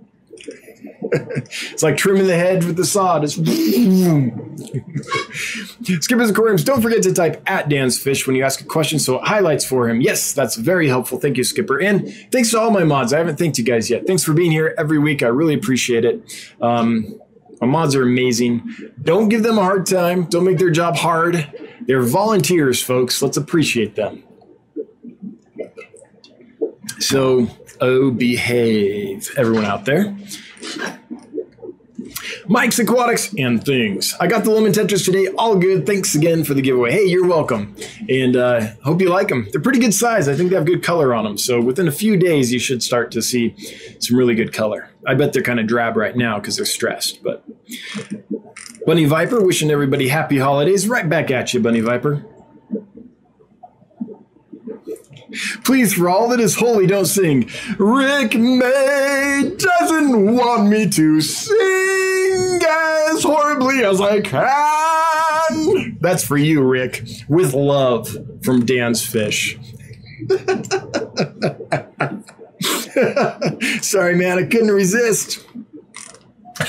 <laughs> it's like trimming the hedge with the saw. Just <laughs> Skippers aquariums. Don't forget to type at Dan's Fish when you ask a question, so it highlights for him. Yes, that's very helpful. Thank you, Skipper. And thanks to all my mods. I haven't thanked you guys yet. Thanks for being here every week. I really appreciate it. Um, my mods are amazing. Don't give them a hard time. Don't make their job hard. They're volunteers, folks. Let's appreciate them. So, oh, behave, everyone out there. Mike's Aquatics and things. I got the lemon tetras today. All good. Thanks again for the giveaway. Hey, you're welcome. And uh, hope you like them. They're pretty good size. I think they have good color on them. So within a few days, you should start to see some really good color. I bet they're kind of drab right now because they're stressed. But Bunny Viper, wishing everybody happy holidays. Right back at you, Bunny Viper. Please, for all that is holy, don't sing. Rick May doesn't want me to sing as horribly as I can. That's for you, Rick, with love from Dan's Fish. <laughs> Sorry, man, I couldn't resist. <laughs>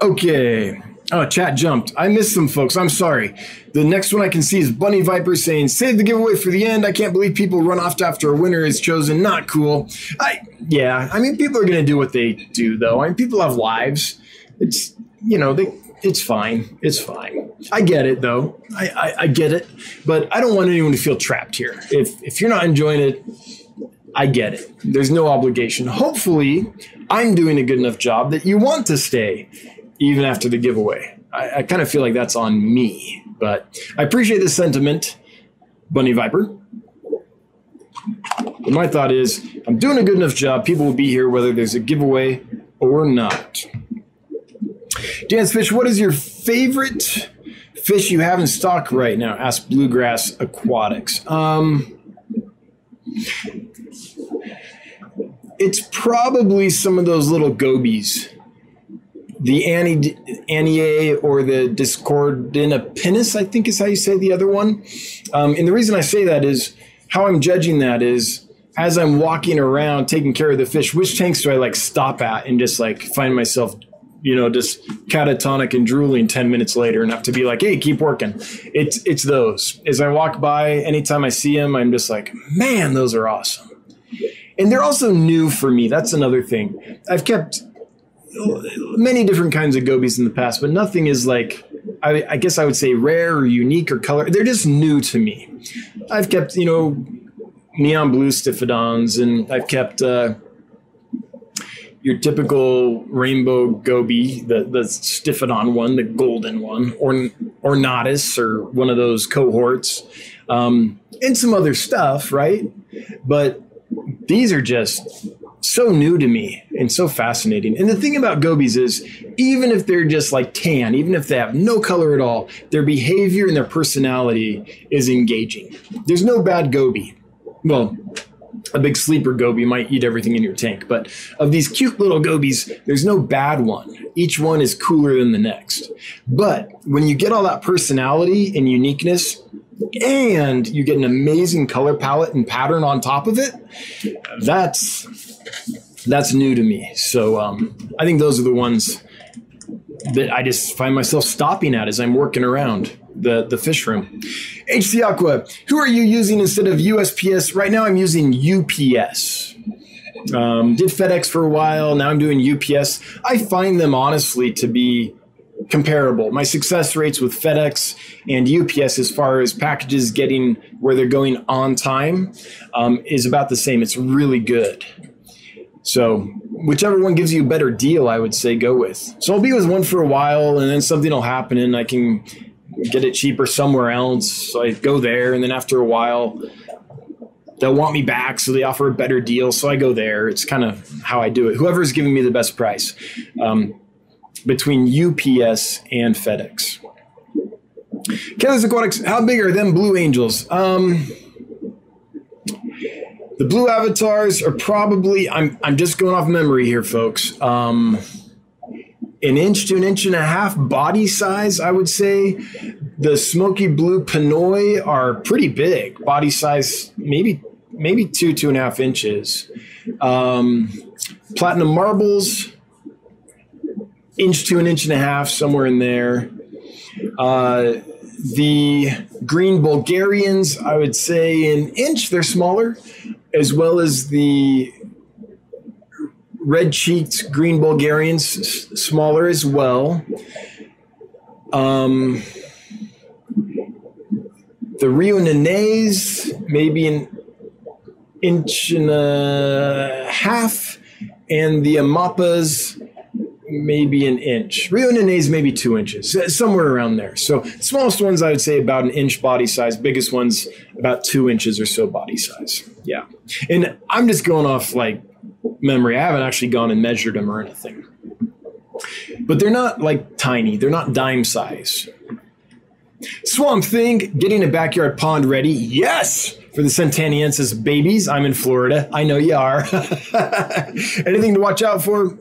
okay. Oh, chat jumped. I missed some folks. I'm sorry. The next one I can see is Bunny Viper saying, "Save the giveaway for the end." I can't believe people run off after a winner is chosen. Not cool. I yeah. I mean, people are gonna do what they do, though. I mean, people have lives. It's you know they. It's fine. It's fine. I get it, though. I, I, I get it, but I don't want anyone to feel trapped here. If if you're not enjoying it, I get it. There's no obligation. Hopefully, I'm doing a good enough job that you want to stay even after the giveaway. I, I kind of feel like that's on me, but I appreciate the sentiment, Bunny Viper. But my thought is, I'm doing a good enough job. People will be here whether there's a giveaway or not. Dan's Fish, what is your favorite fish you have in stock right now? Ask Bluegrass Aquatics. Um, it's probably some of those little gobies the Annie or the discordipinnis, I think is how you say the other one. Um, and the reason I say that is how I'm judging that is as I'm walking around taking care of the fish, which tanks do I like stop at and just like find myself, you know, just catatonic and drooling 10 minutes later enough to be like, hey, keep working. It's it's those. As I walk by, anytime I see them, I'm just like, man, those are awesome. And they're also new for me. That's another thing. I've kept many different kinds of gobies in the past, but nothing is like I, I, guess I would say rare or unique or color. They're just new to me. I've kept you know neon blue stiphodons, and I've kept uh, your typical rainbow goby, the the one, the golden one, or ornatus, or one of those cohorts, um, and some other stuff, right? But these are just so new to me and so fascinating. And the thing about gobies is, even if they're just like tan, even if they have no color at all, their behavior and their personality is engaging. There's no bad goby. Well, a big sleeper goby might eat everything in your tank, but of these cute little gobies, there's no bad one. Each one is cooler than the next. But when you get all that personality and uniqueness, and you get an amazing color palette and pattern on top of it, that's that's new to me. So um, I think those are the ones that I just find myself stopping at as I'm working around the, the fish room. HC Aqua, who are you using instead of USPS? Right now I'm using UPS. Um, did FedEx for a while. Now I'm doing UPS. I find them honestly to be comparable. My success rates with FedEx and UPS, as far as packages getting where they're going on time, um, is about the same. It's really good. So whichever one gives you a better deal, I would say go with. So I'll be with one for a while, and then something will happen, and I can get it cheaper somewhere else. So I go there, and then after a while, they'll want me back, so they offer a better deal. So I go there. It's kind of how I do it. Whoever's giving me the best price um, between UPS and FedEx. Kelly's Aquatics, how big are them Blue Angels? Um, the blue avatars are probably I'm I'm just going off memory here, folks. Um, an inch to an inch and a half body size, I would say. The smoky blue Pinoy are pretty big, body size maybe maybe two two and a half inches. Um, platinum marbles, inch to an inch and a half, somewhere in there. Uh, the green Bulgarians, I would say an inch. They're smaller as well as the red cheeked green Bulgarians, s- smaller as well. Um, the Rio Nanay, maybe an inch and a half, and the Amapas, maybe an inch. Rio Nanay, maybe two inches, uh, somewhere around there. So, smallest ones, I would say about an inch body size, biggest ones, about two inches or so body size. Yeah. And I'm just going off like memory. I haven't actually gone and measured them or anything. But they're not like tiny, they're not dime size. Swamp Thing, getting a backyard pond ready. Yes! For the Sentaniensis babies. I'm in Florida. I know you are. <laughs> Anything to watch out for?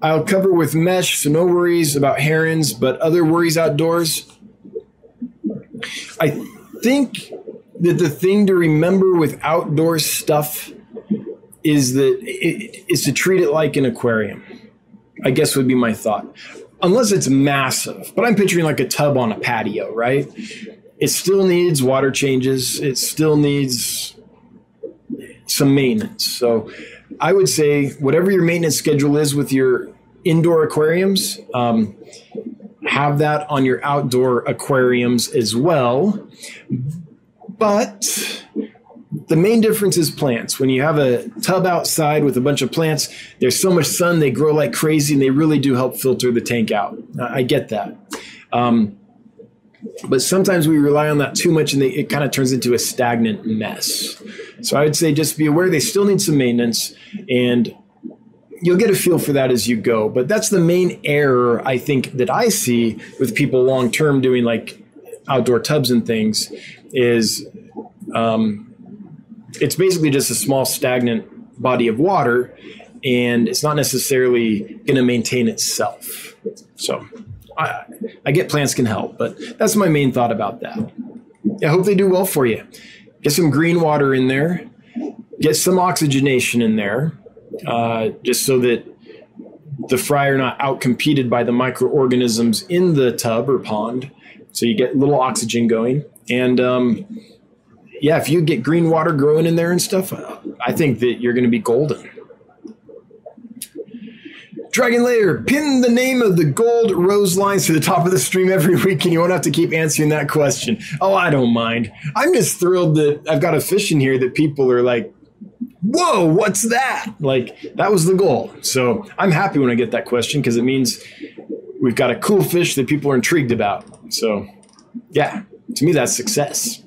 I'll cover with mesh, so no worries about herons, but other worries outdoors. I think that the thing to remember with outdoor stuff is that it, is to treat it like an aquarium. I guess would be my thought. Unless it's massive, but I'm picturing like a tub on a patio, right? It still needs water changes. It still needs some maintenance. So I would say whatever your maintenance schedule is with your indoor aquariums, um, have that on your outdoor aquariums as well. But the main difference is plants. When you have a tub outside with a bunch of plants, there's so much sun, they grow like crazy, and they really do help filter the tank out. I get that. Um, but sometimes we rely on that too much and they, it kind of turns into a stagnant mess. So I would say just be aware they still need some maintenance and you'll get a feel for that as you go. But that's the main error I think that I see with people long term doing like outdoor tubs and things is um, it's basically just a small stagnant body of water and it's not necessarily going to maintain itself. So I, I get plants can help, but that's my main thought about that. I hope they do well for you. Get some green water in there, get some oxygenation in there, uh, just so that the fry are not outcompeted by the microorganisms in the tub or pond. So you get a little oxygen going. And um, yeah, if you get green water growing in there and stuff, I think that you're going to be golden. Dragon Layer, pin the name of the gold rose lines to the top of the stream every <laughs> week, and you won't have to keep answering that question. Oh, I don't mind. I'm just thrilled that I've got a fish in here that people are like, whoa, what's that? Like, that was the goal. So I'm happy when I get that question because it means we've got a cool fish that people are intrigued about. So, yeah, to me, that's success.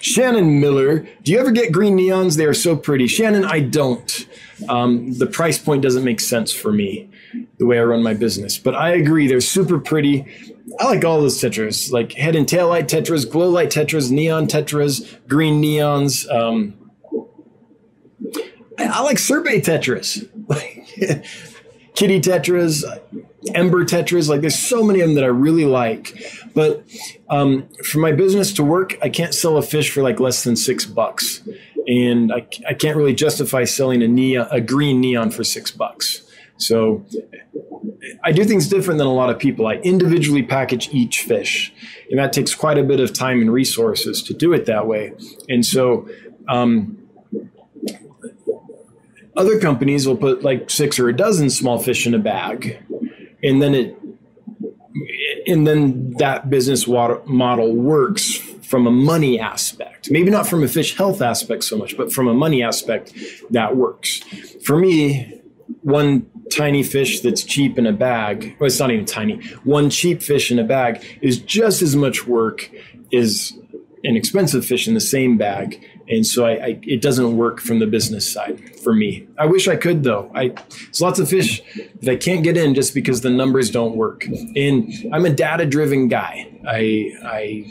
Shannon Miller, do you ever get green neons? They are so pretty. Shannon, I don't. Um, the price point doesn't make sense for me the way I run my business. But I agree, they're super pretty. I like all those tetras, like head and tail light tetras, glow light tetras, neon tetras, green neons. Um, I, I like Sorbet tetras, <laughs> kitty tetras, ember tetras. Like there's so many of them that I really like. But um, for my business to work, I can't sell a fish for like less than six bucks. And I, I can't really justify selling a neon, a green neon for six bucks. So I do things different than a lot of people. I individually package each fish, and that takes quite a bit of time and resources to do it that way. And so, um, other companies will put like six or a dozen small fish in a bag, and then it, and then that business model works from a money aspect. Maybe not from a fish health aspect so much, but from a money aspect, that works. For me, one tiny fish that's cheap in a bag, well, it's not even tiny, one cheap fish in a bag is just as much work as an expensive fish in the same bag. And so I, I, it doesn't work from the business side for me. I wish I could though. I there's lots of fish that I can't get in just because the numbers don't work. And I'm a data driven guy. I I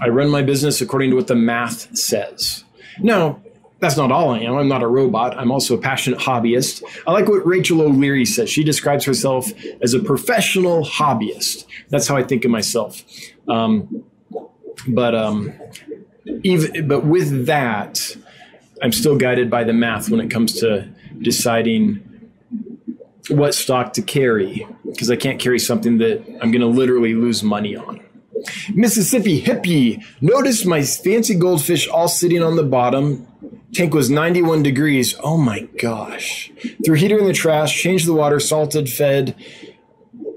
I run my business according to what the math says. Now, that's not all I am. I'm not a robot. I'm also a passionate hobbyist. I like what Rachel O'Leary says. She describes herself as a professional hobbyist. That's how I think of myself. Um, but um, even but with that, I'm still guided by the math when it comes to deciding what stock to carry because I can't carry something that I'm going to literally lose money on. Mississippi hippie noticed my fancy goldfish all sitting on the bottom. Tank was 91 degrees. Oh my gosh. Threw heater in the trash, changed the water, salted, fed.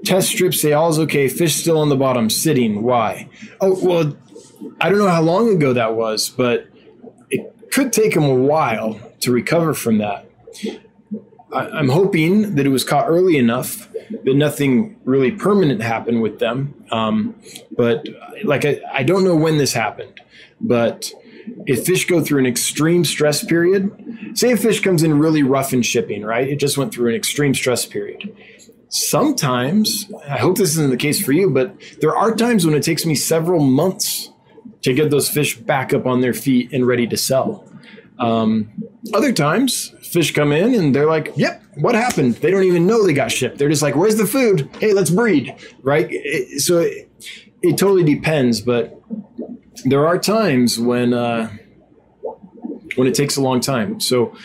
Test strips say all's okay. Fish still on the bottom, sitting. Why? Oh, well, I don't know how long ago that was, but it could take them a while to recover from that. I, am hoping that it was caught early enough that nothing really permanent happened with them. Um, but like I, I don't know when this happened, but if fish go through an extreme stress period, say a fish comes in really rough in shipping, right? It just went through an extreme stress period. Sometimes, I hope this isn't the case for you, but there are times when it takes me several months to get those fish back up on their feet and ready to sell. Um, other times, fish come in and they're like, "Yep, what happened?" They don't even know they got shipped. They're just like, "Where's the food? Hey, let's breed." Right? It, so it, it, totally depends, but there are times when uh, when it takes a long time. So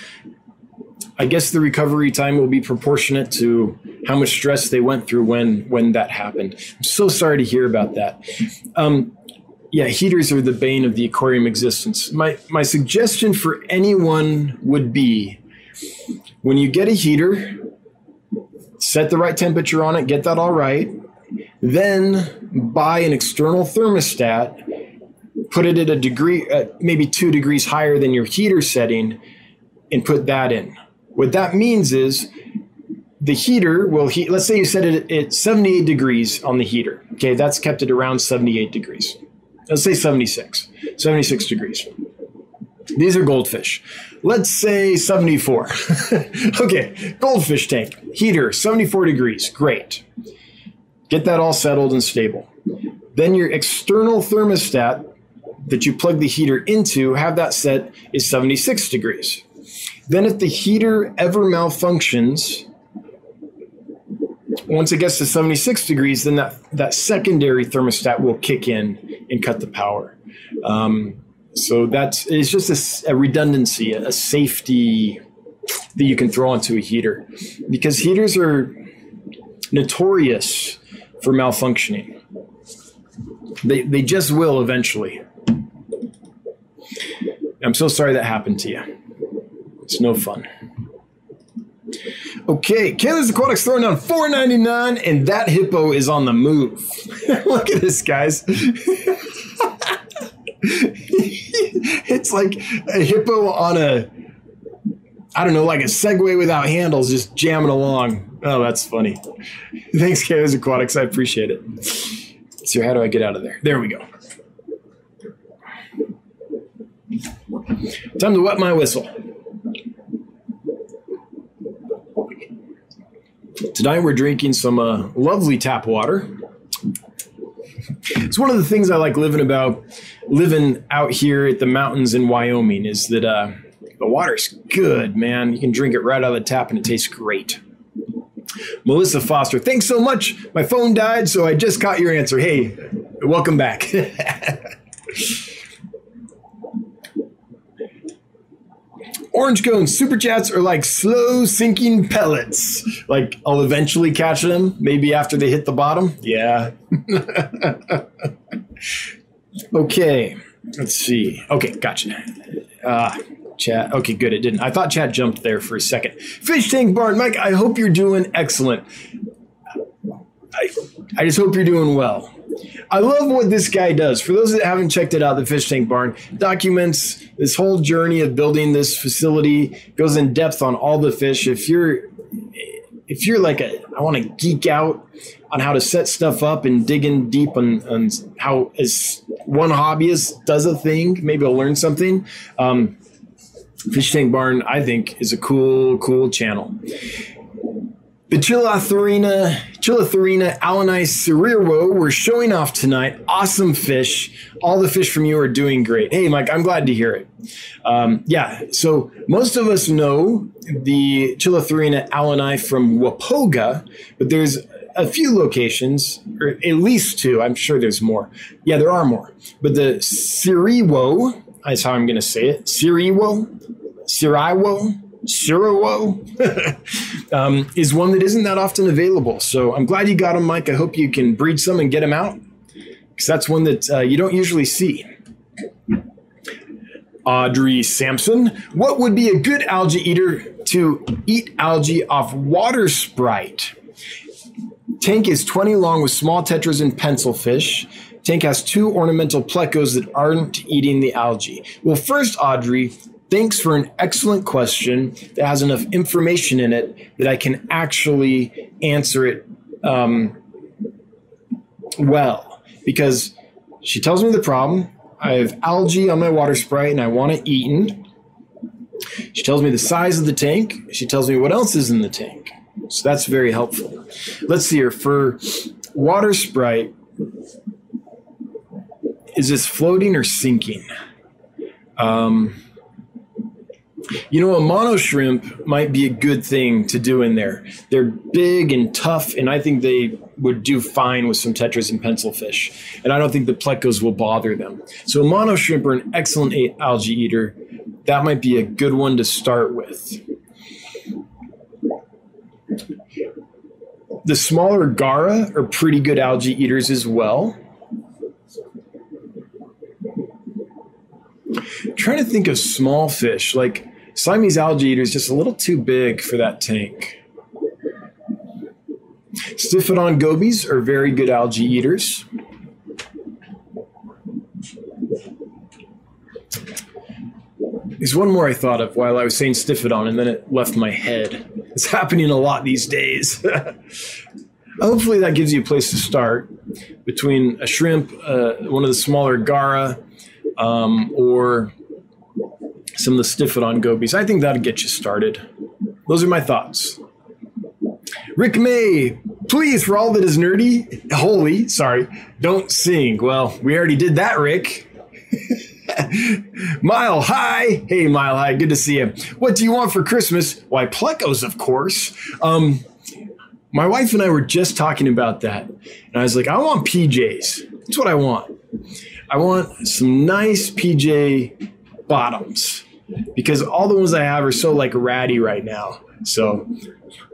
I guess the recovery time will be proportionate to how much stress they went through when when that happened. I'm so sorry to hear about that. Um, yeah, heaters are the bane of the aquarium existence. My my suggestion for anyone would be when you get a heater, set the right temperature on it, get that all right, then buy an external thermostat, put it at a degree, uh, maybe two degrees higher than your heater setting, and put that in. What that means is the heater will heat. Let's say you set it at 78 degrees on the heater. Okay, that's kept it around 78 degrees let's say 76, 76 degrees. These are goldfish. Let's say 74. <laughs> okay, goldfish tank, heater, 74 degrees. Great. Get that all settled and stable. Then your external thermostat that you plug the heater into, have that set is 76 degrees. Then if the heater ever malfunctions, once it gets to 76 degrees, then that, that secondary thermostat will kick in and cut the power. Um, so that's it's just a, a redundancy, a, a safety that you can throw onto a heater because heaters are notorious for malfunctioning. They, they just will eventually. I'm so sorry that happened to you. It's no fun. Okay, Kayla's Aquatics throwing down 4.99, and that hippo is on the move. <laughs> Look at this, guys. <laughs> it's like a hippo on a, I don't know, like a Segway without handles, just jamming along. Oh, that's funny. <laughs> Thanks, Kayla's Aquatics. I appreciate it. So, how do I get out of there? There we go. Time to wet my whistle. Tonight we're drinking some uh, lovely tap water. It's one of the things I like living about living out here at the mountains in Wyoming is that uh, the water's good, man. You can drink it right out of the tap and it tastes great. Melissa Foster, thanks so much. My phone died, so I just caught your answer. Hey, welcome back. <laughs> Orange cones, super chats are like slow sinking pellets. Like I'll eventually catch them, maybe after they hit the bottom. Yeah. <laughs> okay, let's see. Okay, gotcha. Uh, chat. Okay, good. It didn't. I thought chat jumped there for a second. Fish tank barn, Mike. I hope you're doing excellent. I, I just hope you're doing well. I love what this guy does. For those that haven't checked it out, the Fish Tank Barn documents this whole journey of building this facility, goes in depth on all the fish. If you're if you're like a I want to geek out on how to set stuff up and dig in deep on, on how as one hobbyist does a thing, maybe I'll learn something. Um, Fish Tank Barn, I think, is a cool, cool channel. The Chilatherina, Chilatherina alleni Siriwo, we're showing off tonight. Awesome fish. All the fish from you are doing great. Hey, Mike, I'm glad to hear it. Um, yeah, so most of us know the Chilatherina alleni from Wapoga, but there's a few locations, or at least two. I'm sure there's more. Yeah, there are more. But the Siriwo, is how I'm going to say it. Siriwo, Siriwo, Siriwo, <laughs> um, is one that isn't that often available. So I'm glad you got them, Mike. I hope you can breed some and get them out because that's one that uh, you don't usually see. Audrey Sampson, what would be a good algae eater to eat algae off water sprite? Tank is 20 long with small tetras and pencil fish. Tank has two ornamental plecos that aren't eating the algae. Well, first, Audrey, thanks for an excellent question that has enough information in it that I can actually answer it um, well. Because she tells me the problem. I have algae on my water sprite and I want it eaten. She tells me the size of the tank. She tells me what else is in the tank. So that's very helpful. Let's see here. For water sprite, is this floating or sinking? Um, you know, a mono shrimp might be a good thing to do in there. They're big and tough, and I think they would do fine with some tetras and pencil fish. And I don't think the plecos will bother them. So a mono shrimp are an excellent algae eater. That might be a good one to start with. The smaller Garra are pretty good algae eaters as well. I'm trying to think of small fish. Like Siamese algae eater is just a little too big for that tank. Stiphodon gobies are very good algae eaters. There's one more I thought of while I was saying Stiphodon, and then it left my head. It's happening a lot these days. <laughs> Hopefully, that gives you a place to start between a shrimp, uh, one of the smaller Garra, um, or some of the Stiphodon gobies. I think that'll get you started. Those are my thoughts. Rick May, please, for all that is nerdy, holy, sorry, don't sing. Well, we already did that, Rick. <laughs> Mile High. Hey, Mile High, good to see you. What do you want for Christmas? Why, plecos, of course. Um, my wife and I were just talking about that. And I was like, I want PJs. That's what I want. I want some nice PJ bottoms because all the ones I have are so like ratty right now. So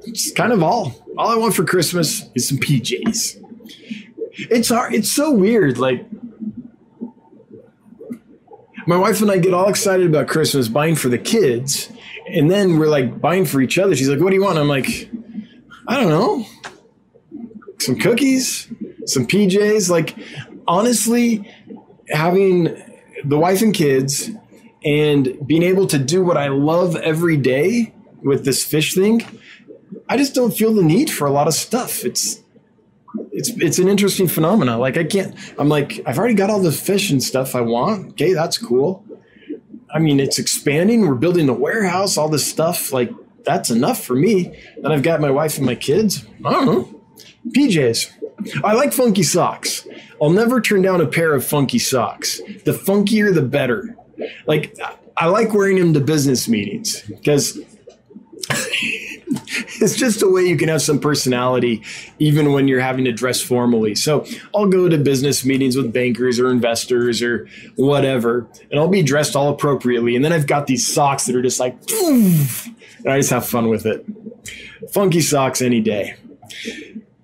it's kind of all. All I want for Christmas is some PJs. It's hard. It's so weird. Like my wife and I get all excited about Christmas buying for the kids, and then we're like buying for each other. She's like, "What do you want?" I'm like, "I don't know, some cookies, some PJs." Like honestly, having the wife and kids and being able to do what I love every day with this fish thing, I just don't feel the need for a lot of stuff. It's it's it's an interesting phenomena. Like I can't. I'm like I've already got all the fish and stuff I want. Okay, that's cool. I mean, it's expanding. We're building the warehouse. All this stuff. Like that's enough for me. Then I've got my wife and my kids. I don't know. PJs. I like funky socks. I'll never turn down a pair of funky socks. The funkier, the better. Like I like wearing them to business meetings because <laughs> it's just a way you can have some personality even when you're having to dress formally. So I'll go to business meetings with bankers or investors or whatever, and I'll be dressed all appropriately. And then I've got these socks that are just like, and I just have fun with it. Funky socks any day.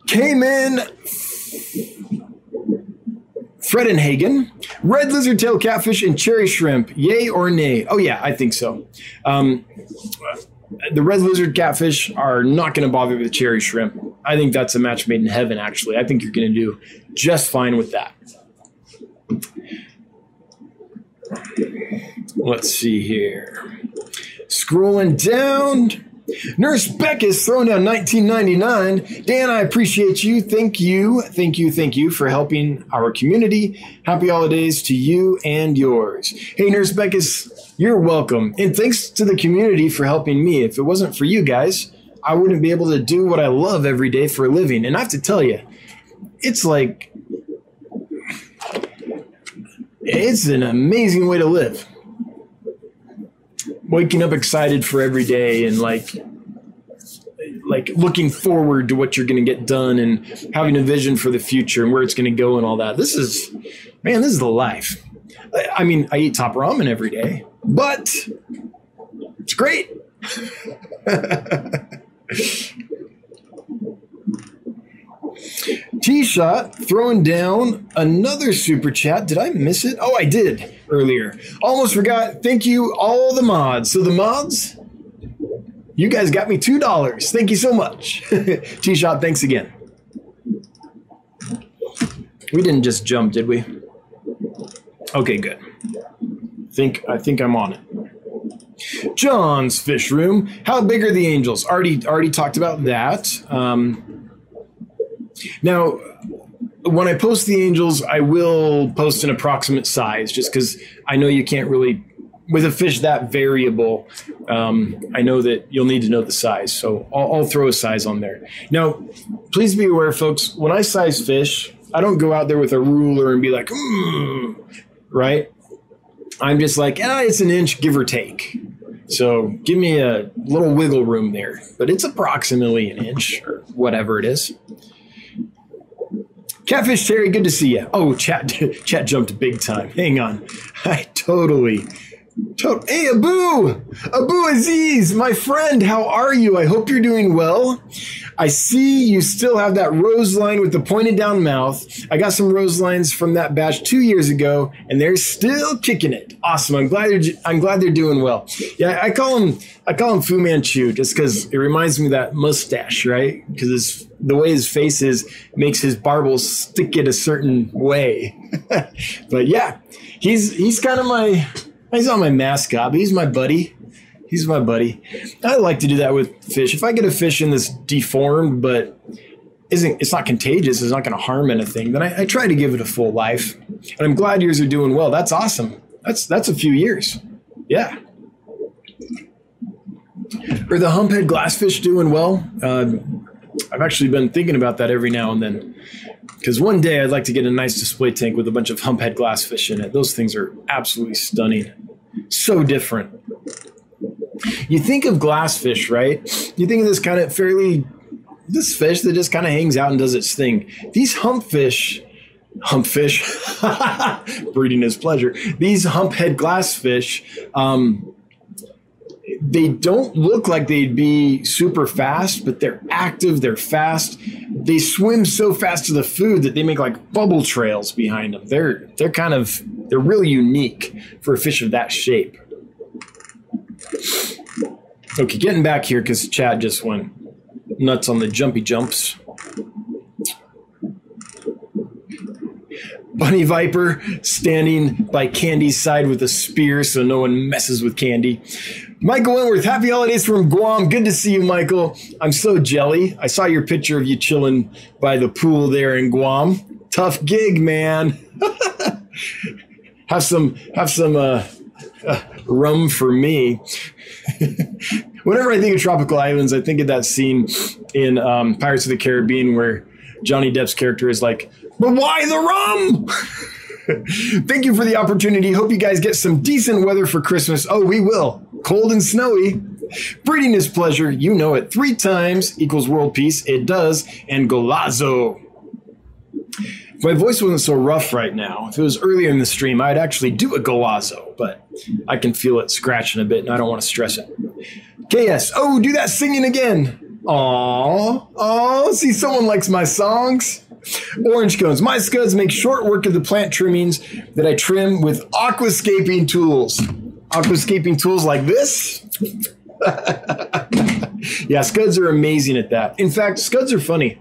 Came in Fredenhagen, red lizard tail catfish, and cherry shrimp. Yay or nay? Oh, yeah, I think so. Um, the red lizard catfish are not going to bother with cherry shrimp. I think that's a match made in heaven, actually. I think you're going to do just fine with that. Let's see here. Scrolling down. Nurse Beck is throwing down 1999. Dan, I appreciate you. Thank you. Thank you. Thank you for helping our community. Happy holidays to you and yours. Hey, Nurse Beck is you're welcome. And thanks to the community for helping me. If it wasn't for you guys, I wouldn't be able to do what I love every day for a living. And I have to tell you, it's like it's an amazing way to live waking up excited for every day and like like looking forward to what you're going to get done and having a vision for the future and where it's going to go and all that. This is man, this is the life. I mean, I eat top ramen every day, but it's great. <laughs> T shot throwing down another super chat. Did I miss it? Oh, I did earlier. Almost forgot. Thank you, all the mods. So, the mods, you guys got me $2. Thank you so much. <laughs> T shot, thanks again. We didn't just jump, did we? Okay, good. Think I think I'm on it. John's fish room. How big are the angels? Already already talked about that. Um, now, when I post the angels, I will post an approximate size just because I know you can't really, with a fish that variable, um, I know that you'll need to know the size. So I'll, I'll throw a size on there. Now, please be aware, folks, when I size fish, I don't go out there with a ruler and be like, mm, right? I'm just like, ah, it's an inch, give or take. So give me a little wiggle room there, but it's approximately an inch or whatever it is. Catfish Terry, good to see you. Oh, chat <laughs> chat jumped big time. Hang on. <laughs> I totally to- Hey, Abu! Abu Aziz, my friend, how are you? I hope you're doing well. I see you still have that rose line with the pointed down mouth. I got some rose lines from that batch two years ago, and they're still kicking it. Awesome. I'm glad they're I'm glad they're doing well. Yeah, I call him I call him Fu Manchu just because it reminds me of that mustache, right? Because the way his face is makes his barbels stick it a certain way. <laughs> but yeah, he's he's kind of my he's not my mascot, but he's my buddy. He's my buddy. I like to do that with fish. If I get a fish in this deformed, but isn't it's not contagious, it's not going to harm anything, then I, I try to give it a full life. And I'm glad yours are doing well. That's awesome. That's that's a few years. Yeah. Are the humphead glassfish doing well? Uh, I've actually been thinking about that every now and then. Because one day I'd like to get a nice display tank with a bunch of humphead glassfish in it. Those things are absolutely stunning. So different. You think of glassfish, right? You think of this kind of fairly this fish that just kind of hangs out and does its thing. These humpfish, humpfish, <laughs> breeding is pleasure. These humphead glassfish, um, they don't look like they'd be super fast, but they're active, they're fast. They swim so fast to the food that they make like bubble trails behind them. They're they're kind of they're really unique for a fish of that shape. Okay, getting back here because Chad just went nuts on the jumpy jumps. Bunny Viper standing by Candy's side with a spear so no one messes with Candy. Michael Wentworth, happy holidays from Guam. Good to see you, Michael. I'm so jelly. I saw your picture of you chilling by the pool there in Guam. Tough gig, man. <laughs> have some have some uh, uh, rum for me. <laughs> Whenever I think of tropical islands, I think of that scene in um, Pirates of the Caribbean where Johnny Depp's character is like, "But why the rum?" <laughs> <laughs> Thank you for the opportunity. Hope you guys get some decent weather for Christmas. Oh, we will. Cold and snowy. Breeding is pleasure. You know it. Three times equals world peace. It does. And golazo. My voice wasn't so rough right now, if it was earlier in the stream, I'd actually do a golazo, but I can feel it scratching a bit and I don't want to stress it. KS, oh, do that singing again. Aw, aw, see, someone likes my songs. Orange cones. My scuds make short work of the plant trimmings that I trim with aquascaping tools. Aquascaping tools like this. <laughs> yeah, scuds are amazing at that. In fact, scuds are funny.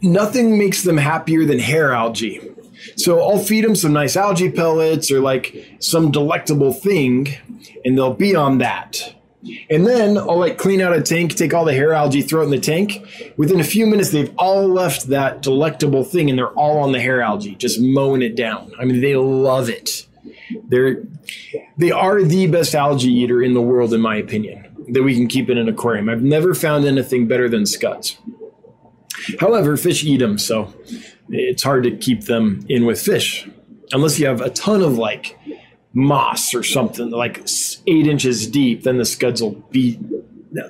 Nothing makes them happier than hair algae. So I'll feed them some nice algae pellets or like some delectable thing, and they'll be on that. And then I'll like clean out a tank, take all the hair algae, throw it in the tank. Within a few minutes, they've all left that delectable thing and they're all on the hair algae, just mowing it down. I mean, they love it. They're they are the best algae eater in the world, in my opinion, that we can keep in an aquarium. I've never found anything better than scuds. However, fish eat them, so it's hard to keep them in with fish unless you have a ton of like moss or something like eight inches deep, then the scuds will be.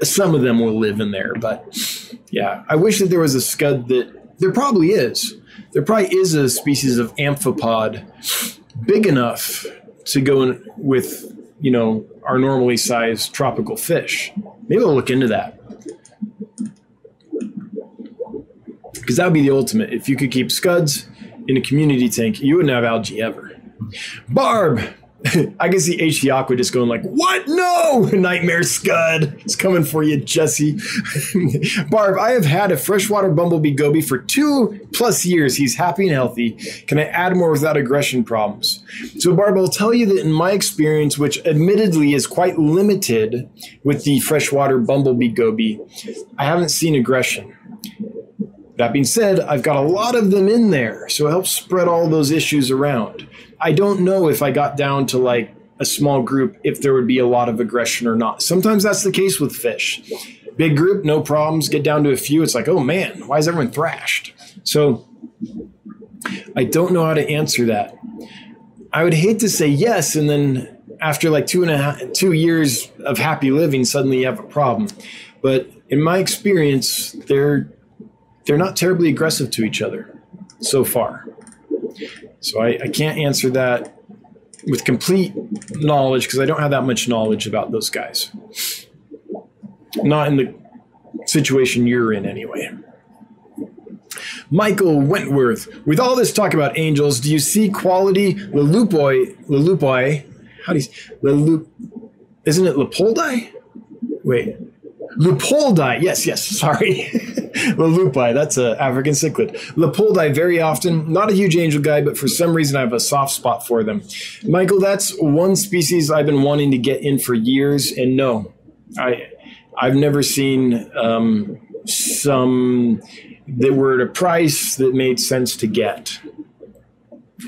Some of them will live in there, but yeah, I wish that there was a scud that there probably is. There probably is a species of amphipod big enough to go in with you know our normally sized tropical fish. Maybe I'll look into that. Because that would be the ultimate. If you could keep scuds in a community tank, you wouldn't have algae ever. Barb, <laughs> I can see H. Aqua just going like, "What? No, <laughs> Nightmare Scud! It's coming for you, Jesse." <laughs> Barb, I have had a freshwater bumblebee goby for two plus years. He's happy and healthy. Can I add more without aggression problems? So, Barb, I'll tell you that in my experience, which admittedly is quite limited with the freshwater bumblebee goby, I haven't seen aggression. That being said, I've got a lot of them in there, so it helps spread all those issues around. I don't know if I got down to like a small group if there would be a lot of aggression or not. Sometimes that's the case with fish. Big group, no problems. Get down to a few, it's like, oh man, why is everyone thrashed? So I don't know how to answer that. I would hate to say yes, and then after like two and a half, two years of happy living, suddenly you have a problem. But in my experience, they're they're not terribly aggressive to each other so far. So I, I can't answer that with complete knowledge because I don't have that much knowledge about those guys. Not in the situation you're in, anyway. Michael Wentworth, with all this talk about angels, do you see quality Lelupoi, Lelupoi, how do you, Lelup, isn't it Lepoldi? Wait, Lupoldi, yes, yes, <laughs> sorry. Lalupi, that's an African cichlid. Lepoldi, very often, not a huge angel guy, but for some reason I have a soft spot for them. Michael, that's one species I've been wanting to get in for years, and no, I, I've never seen um, some that were at a price that made sense to get.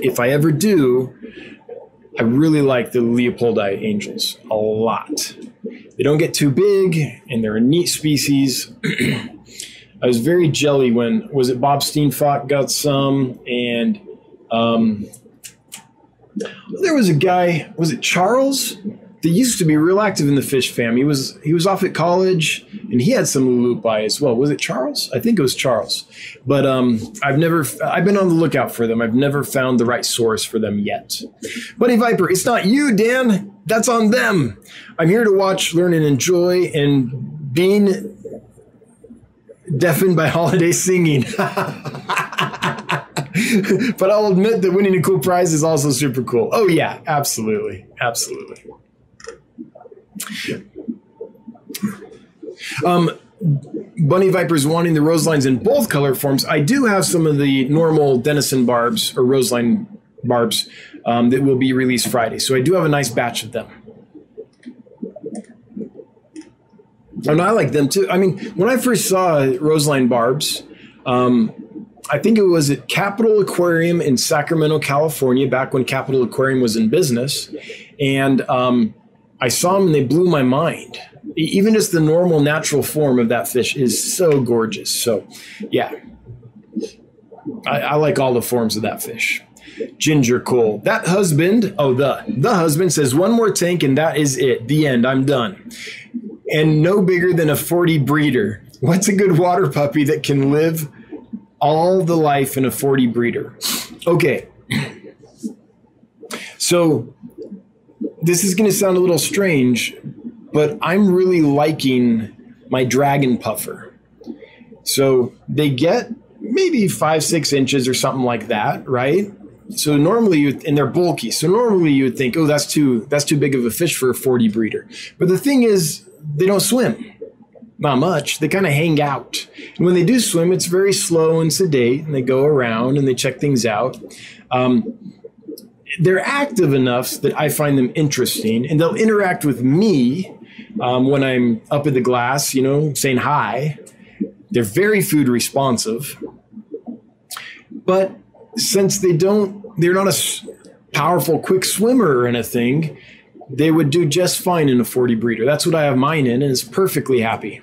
If I ever do, I really like the Leopoldi angels a lot. They don't get too big, and they're a neat species. <clears throat> I was very jelly when was it Bob Steenfock got some, and um, there was a guy. Was it Charles? That used to be real active in the fish fam. He was he was off at college, and he had some lupai as well. Was it Charles? I think it was Charles. But um, I've never I've been on the lookout for them. I've never found the right source for them yet. Buddy Viper, it's not you, Dan. That's on them. I'm here to watch, learn, and enjoy, and being deafened by <laughs> holiday singing. <laughs> but I'll admit that winning a cool prize is also super cool. Oh, yeah, absolutely. Absolutely. Um, Bunny Vipers wanting the rose lines in both color forms. I do have some of the normal Denison barbs or rose line barbs um, that will be released Friday. So I do have a nice batch of them. And I like them too. I mean, when I first saw Roseline Barbs, um, I think it was at Capitol Aquarium in Sacramento, California, back when Capitol Aquarium was in business. And um, I saw them and they blew my mind. Even just the normal natural form of that fish is so gorgeous. So, yeah, I, I like all the forms of that fish. Ginger Cole. That husband, oh, the, the husband says one more tank and that is it. The end. I'm done and no bigger than a 40 breeder. What's a good water puppy that can live all the life in a 40 breeder? Okay. So this is going to sound a little strange, but I'm really liking my dragon puffer. So they get maybe five, six inches or something like that, right? so normally you and they're bulky. So normally you would think, oh, that's too that's too big of a fish for a 40 breeder. But the thing is, they don't swim. Not much. They kind of hang out. And when they do swim, it's very slow and sedate, and they go around and they check things out. Um, they're active enough that I find them interesting, and they'll interact with me um, when I'm up at the glass, you know, saying hi. They're very food responsive. But since they don't, they're not a powerful, quick swimmer or anything, they would do just fine in a 40 breeder. That's what I have mine in, and it's perfectly happy.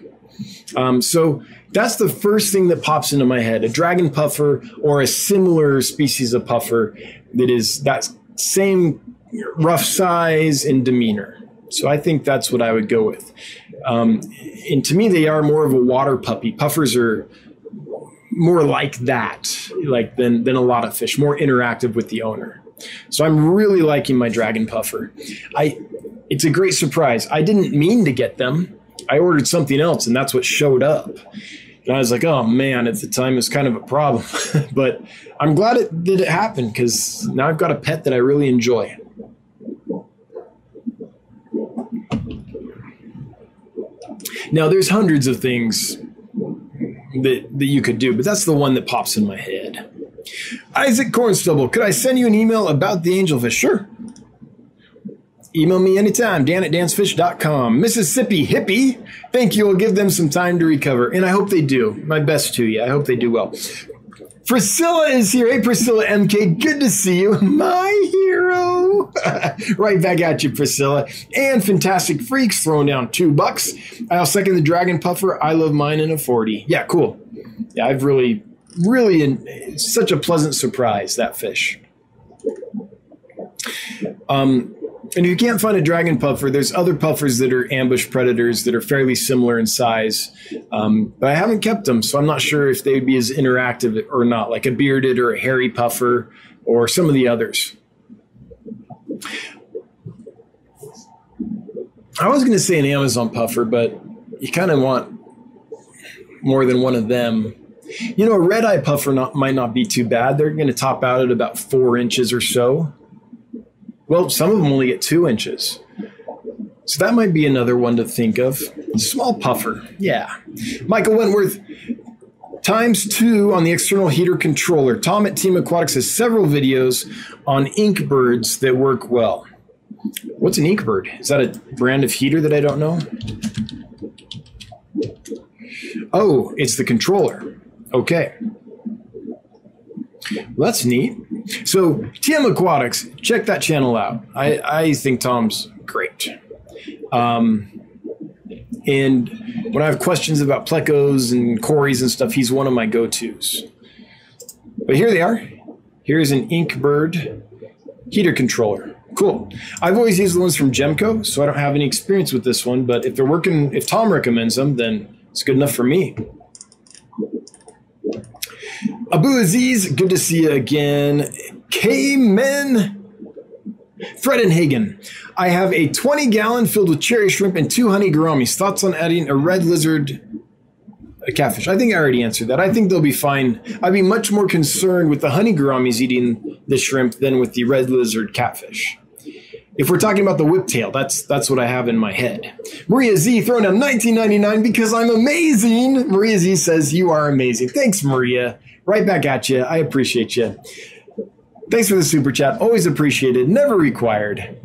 Um, so that's the first thing that pops into my head a dragon puffer or a similar species of puffer that is that same rough size and demeanor. So I think that's what I would go with. Um, and to me, they are more of a water puppy. Puffers are more like that, like than than a lot of fish, more interactive with the owner. So I'm really liking my dragon puffer. I it's a great surprise. I didn't mean to get them. I ordered something else and that's what showed up. And I was like, oh man, at the time it was kind of a problem. <laughs> but I'm glad it did it happened because now I've got a pet that I really enjoy. Now there's hundreds of things that, that you could do, but that's the one that pops in my head. Isaac Cornstubble, could I send you an email about the angelfish? Sure. Email me anytime, dan at dansfish.com. Mississippi Hippie, thank you. I'll give them some time to recover, and I hope they do. My best to you. I hope they do well. Priscilla is here. Hey, Priscilla MK, good to see you. <laughs> My hero. <laughs> right back at you, Priscilla. And Fantastic Freaks throwing down two bucks. I'll second the Dragon Puffer. I love mine in a 40. Yeah, cool. Yeah, I've really, really, it's such a pleasant surprise, that fish. Um, and you can't find a dragon puffer, there's other puffers that are ambush predators that are fairly similar in size. Um, but I haven't kept them, so I'm not sure if they'd be as interactive or not, like a bearded or a hairy puffer or some of the others. I was going to say an Amazon puffer, but you kind of want more than one of them. You know, a red eye puffer not, might not be too bad. They're going to top out at about four inches or so. Well, some of them only get two inches. So that might be another one to think of. Small puffer. Yeah. Michael Wentworth, times two on the external heater controller. Tom at Team Aquatics has several videos on Inkbirds that work well. What's an Inkbird? Is that a brand of heater that I don't know? Oh, it's the controller. Okay. Well, that's neat. So TM Aquatics, check that channel out. I, I think Tom's great. Um, and when I have questions about plecos and cories and stuff, he's one of my go-tos. But here they are. Here's an Inkbird heater controller. Cool. I've always used the ones from Jehmco, so I don't have any experience with this one. But if they're working, if Tom recommends them, then it's good enough for me. Abu Aziz, good to see you again. K-Men. Fred and Hagen. I have a 20 gallon filled with cherry shrimp and two honey gouramis. Thoughts on adding a red lizard a catfish? I think I already answered that. I think they'll be fine. I'd be much more concerned with the honey gouramis eating the shrimp than with the red lizard catfish. If we're talking about the whiptail, that's that's what I have in my head. Maria Z throwing down 1999 because I'm amazing. Maria Z says you are amazing. Thanks, Maria. Right back at you. I appreciate you. Thanks for the super chat. Always appreciated, never required,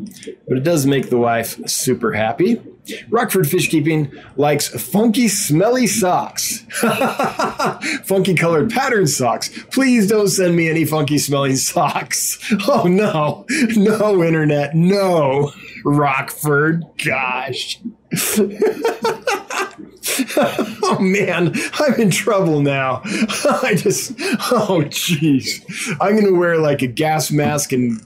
but it does make the wife super happy. Rockford Fish Keeping likes funky, smelly socks. <laughs> funky colored pattern socks. Please don't send me any funky, smelly <laughs> socks. Oh no, no, internet, no, Rockford. Gosh. <laughs> <laughs> oh man, I'm in trouble now. <laughs> I just, oh jeez. I'm to wear like a gas mask and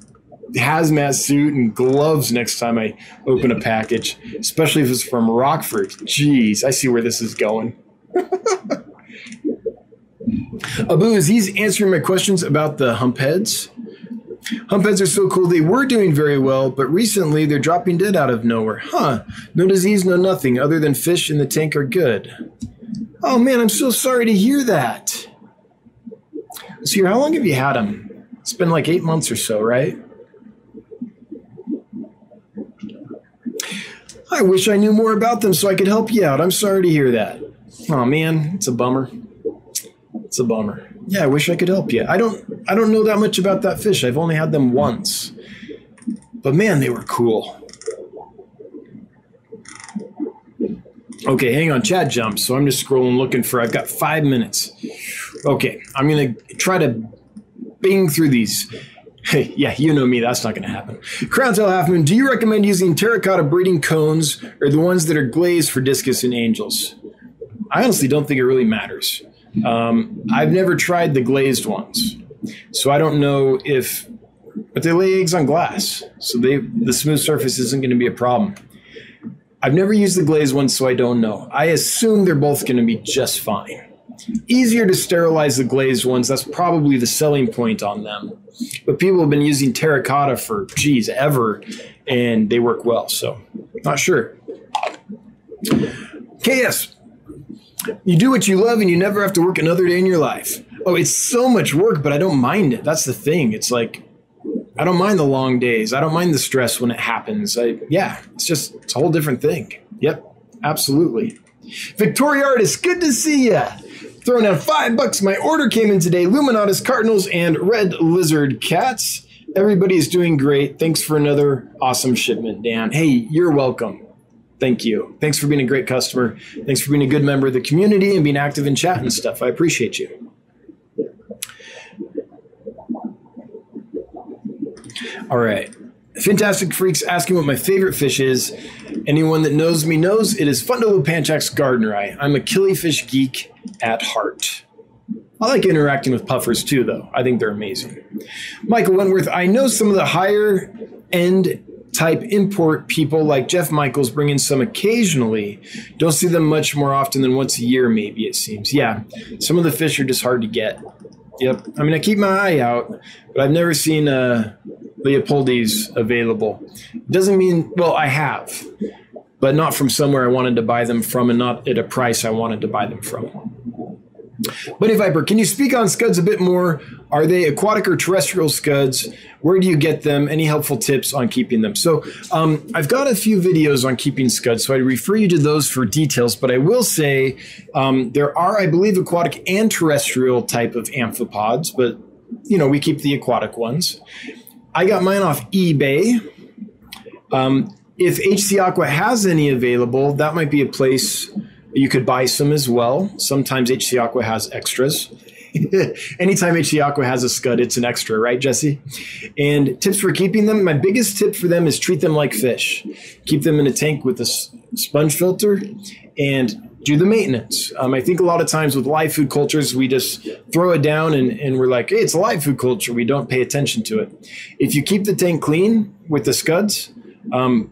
hazmat suit and gloves next time I open a package, especially if it's from Rockford. Jeez, I see where this is going. <laughs> Abu, is he's answering my questions about the hump heads? Humpheads are so cool. They were doing very well, but recently they're dropping dead out of nowhere. Huh. No disease, no nothing, other than fish in the tank are good. Oh man, I'm so sorry to hear that. So, how long have you had them? It's been like eight months or so, right? I wish I knew more about them so I could help you out. I'm sorry to hear that. Oh man, it's a bummer. It's a bummer. Yeah, I wish I could help you. I don't I don't know that much about that fish. I've only had them once. But man, they were cool. Okay, hang on. Chad jumps, so I'm just scrolling looking for I've got 5 minutes. Okay, I'm to try to bing through these. Hey, <laughs> yeah, you know me. That's not to happen. Crowntail Halfmoon, do you recommend using terracotta breeding cones or the ones that are glazed for discus and angels? I honestly don't think it really matters. Um, I've never tried the glazed ones, so I don't know if, but they lay eggs on glass, so they the smooth surface isn't going to be a problem. I've never used the glazed ones, so I don't know. I assume they're both going to be just fine. Easier to sterilize the glazed ones. That's probably the selling point on them. But people have been using terracotta for, geez, ever, and they work well. So, not sure. KS, you do what you love and you never have to work another day in your life. Oh, it's so much work, but I don't mind it. That's the thing. It's like, I don't mind the long days. I don't mind the stress when it happens. I, yeah, it's just, it's a whole different thing. Yep, absolutely. Victoria Artist, good to see you. Throwing down five bucks. My order came in today. Luminatus Cardinals and Red Lizard Cats. Everybody's doing great. Thanks for another awesome shipment, Dan. Hey, you're welcome. Thank you. Thanks for being a great customer. Thanks for being a good member of the community and being active in chat and stuff. I appreciate you. All right. Fantastic Freaks asking what my favorite fish is. Anyone that knows me knows it is Fundulopanchax gardneri. I'm a killifish geek at heart. I like interacting with puffers too, though. I think they're amazing. Michael Wentworth, I know some of the higher end type import people like Jeff Michaels bring in some occasionally. Don't see them much more often than once a year, maybe it seems. Yeah, some of the fish are just hard to get. Yep. I mean, I keep my eye out, but I've never seen uh, Leopoldis available. Doesn't mean, well, I have, but not from somewhere I wanted to buy them from and not at a price I wanted to buy them from. Buddy Viper, can you speak on scuds a bit more? Are they aquatic or terrestrial scuds? Where do you get them? Any helpful tips on keeping them? So, um, I've got a few videos on keeping scuds, so I refer you to those for details. But I will say um, there are, I believe, aquatic and terrestrial type of amphipods, but you know we keep the aquatic ones. I got mine off eBay. Um, if HC Aqua has any available, that might be a place you could buy some as well. Sometimes HC Aqua has extras. <laughs> Anytime HC Aqua has a scud, it's an extra, right, Jesse? And tips for keeping them my biggest tip for them is treat them like fish. Keep them in a tank with a sponge filter and do the maintenance. Um, I think a lot of times with live food cultures, we just throw it down and, and we're like, hey, it's a live food culture. We don't pay attention to it. If you keep the tank clean with the scuds, um,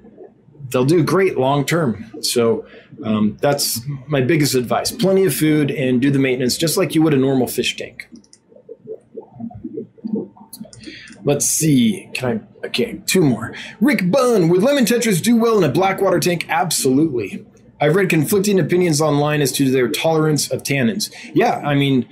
they'll do great long term. So um, that's my biggest advice. Plenty of food and do the maintenance just like you would a normal fish tank. Let's see. Can I? Okay, two more. Rick Bunn, would lemon tetras do well in a blackwater tank? Absolutely. I've read conflicting opinions online as to their tolerance of tannins. Yeah, I mean,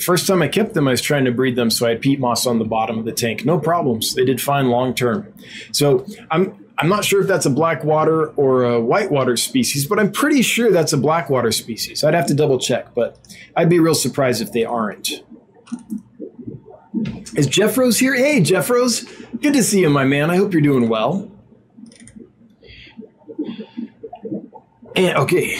first time I kept them, I was trying to breed them, so I had peat moss on the bottom of the tank. No problems. They did fine long term. So I'm I'm not sure if that's a blackwater or a whitewater species, but I'm pretty sure that's a blackwater species. I'd have to double check, but I'd be real surprised if they aren't. Is Jeff Rose here? Hey, Jeff Rose. Good to see you, my man. I hope you're doing well. And okay,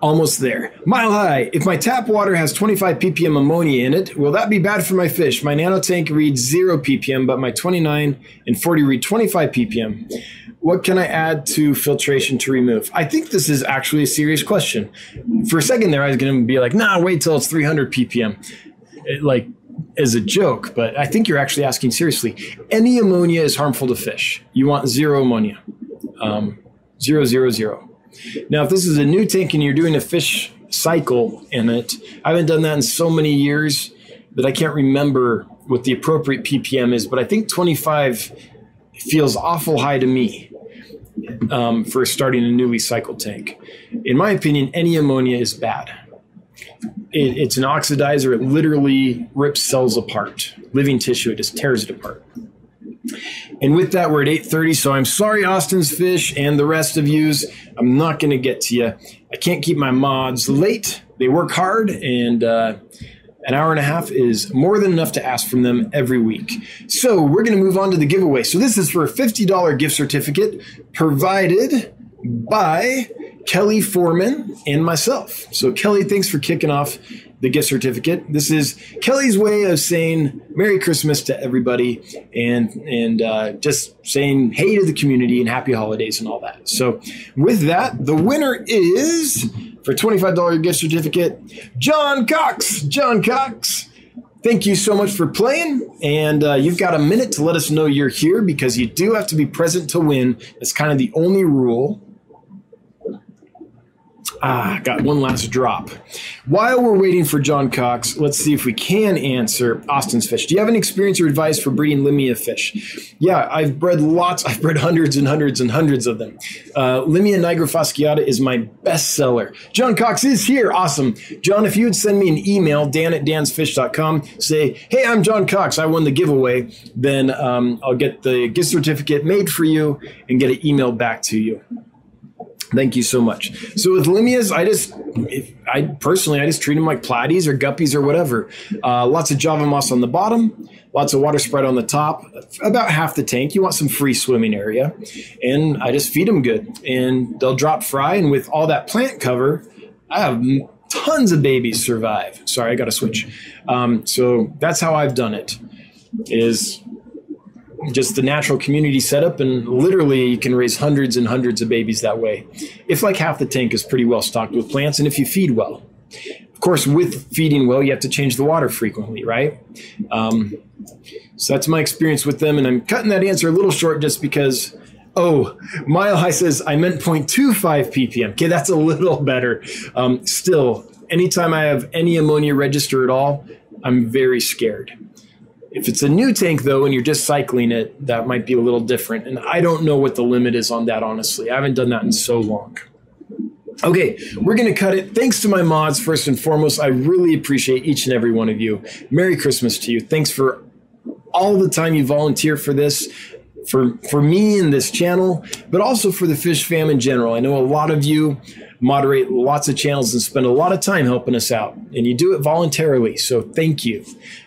almost there. Mile high. If my tap water has 25 ppm ammonia in it, will that be bad for my fish? My nano tank reads 0 ppm, but my 29 and 40 read 25 ppm. What can I add to filtration to remove? I think this is actually a serious question. For a second there, I was going to be like, nah, wait till it's 300 ppm. It, like, as a joke, but I think you're actually asking seriously. Any ammonia is harmful to fish. You want zero ammonia. Um, zero, zero, zero. Now, if this is a new tank and you're doing a fish cycle in it, I haven't done that in so many years that I can't remember what the appropriate ppm is, but I think 25 feels awful high to me um, for starting a newly cycled tank. In my opinion, any ammonia is bad. it, it's an oxidizer. It literally rips cells apart, living tissue. It just tears it apart. And with that, we're at 8:30. So I'm sorry, Austin's Fish and the rest of yous. I'm not going to get to you. I can't keep my mods late. They work hard, and uh, an hour and a half is more than enough to ask from them every week. So we're going to move on to the giveaway. So this is for a $50 gift certificate provided by Kelly Foreman and myself. So Kelly, thanks for kicking off the gift certificate. This is Kelly's way of saying Merry Christmas to everybody and and uh, just saying hey to the community and happy holidays and all that. So with that, the winner is for $25 gift certificate, John Cox. John Cox. Thank you so much for playing. And uh, you've got a minute to let us know you're here because you do have to be present to win. That's kind of the only rule. Ah, got one last drop. While we're waiting for John Cox, let's see if we can answer Austin's fish. Do you have any experience or advice for breeding Limia fish? Yeah, I've bred lots. I've bred hundreds and hundreds and hundreds of them. Uh, Limia nigrofasciata is my best seller. John Cox is here. Awesome. John, if you would send me an email, dan at dansfish.com, say, hey, I'm John Cox. I won the giveaway. Then um, I'll get the gift certificate made for you and get it emailed back to you. Thank you so much. So with limias, I just, if, I personally, I just treat them like platies or guppies or whatever. Uh, lots of Java moss on the bottom, lots of water sprite on the top, about half the tank. You want some free swimming area, and I just feed them good, and they'll drop fry. And with all that plant cover, I have tons of babies survive. Sorry, I got to switch. Um, so that's how I've done it. Is just the natural community setup and literally you can raise hundreds and hundreds of babies that way. If like half the tank is pretty well stocked with plants and if you feed well. Of course with feeding well you have to change the water frequently right? Um, so that's my experience with them and i'm cutting that answer a little short just because oh mile high says i meant 0.25 ppm okay that's a little better. Um, still anytime i have any ammonia register at all i'm very scared if it's a new tank, though, and you're just cycling it, that might be a little different. And I don't know what the limit is on that, honestly. I haven't done that in so long. Okay, we're going to cut it. Thanks to my mods, first and foremost. I really appreciate each and every one of you. Merry Christmas to you. Thanks for all the time you volunteer for this for for me and this channel, but also for the fish fam in general. I know a lot of you moderate lots of channels and spend a lot of time helping us out, and you do it voluntarily. So thank you.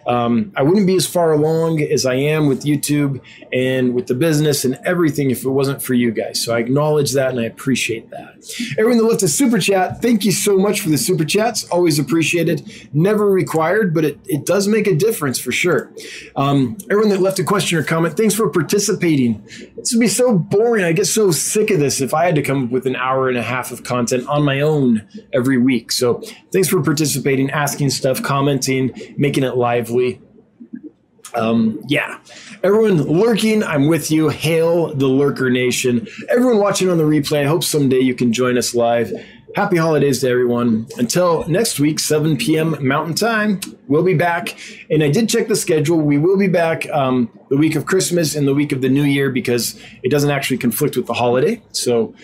Um, I wouldn't be as far along as I am with YouTube and with the business and everything if it wasn't for you guys. So I acknowledge that and I appreciate that. Everyone that left a super chat, thank you so much for the super chats. Always appreciated. Never required, but it, it does make a difference for sure. Um, everyone that left a question or comment, thanks for participating. This would be so boring. I get so sick of this if I had to come up with an hour and a half of content on my own every week. So thanks for participating, asking stuff, commenting, making it lively. Um, yeah, everyone lurking, I'm with you. Hail the Lurker Nation. Everyone watching on the replay, I hope someday you can join us live. Happy holidays to everyone. Until next week, 7 p.m. Mountain Time, we'll be back. And I did check the schedule. We will be back um, the week of Christmas and the week of the New Year because it doesn't actually conflict with the holiday. So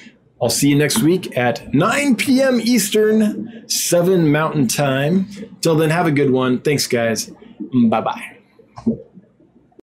I'll see you next week at 9 p.m. Eastern, 7 Mountain Time. Till then, have a good one. Thanks, guys. Bye bye.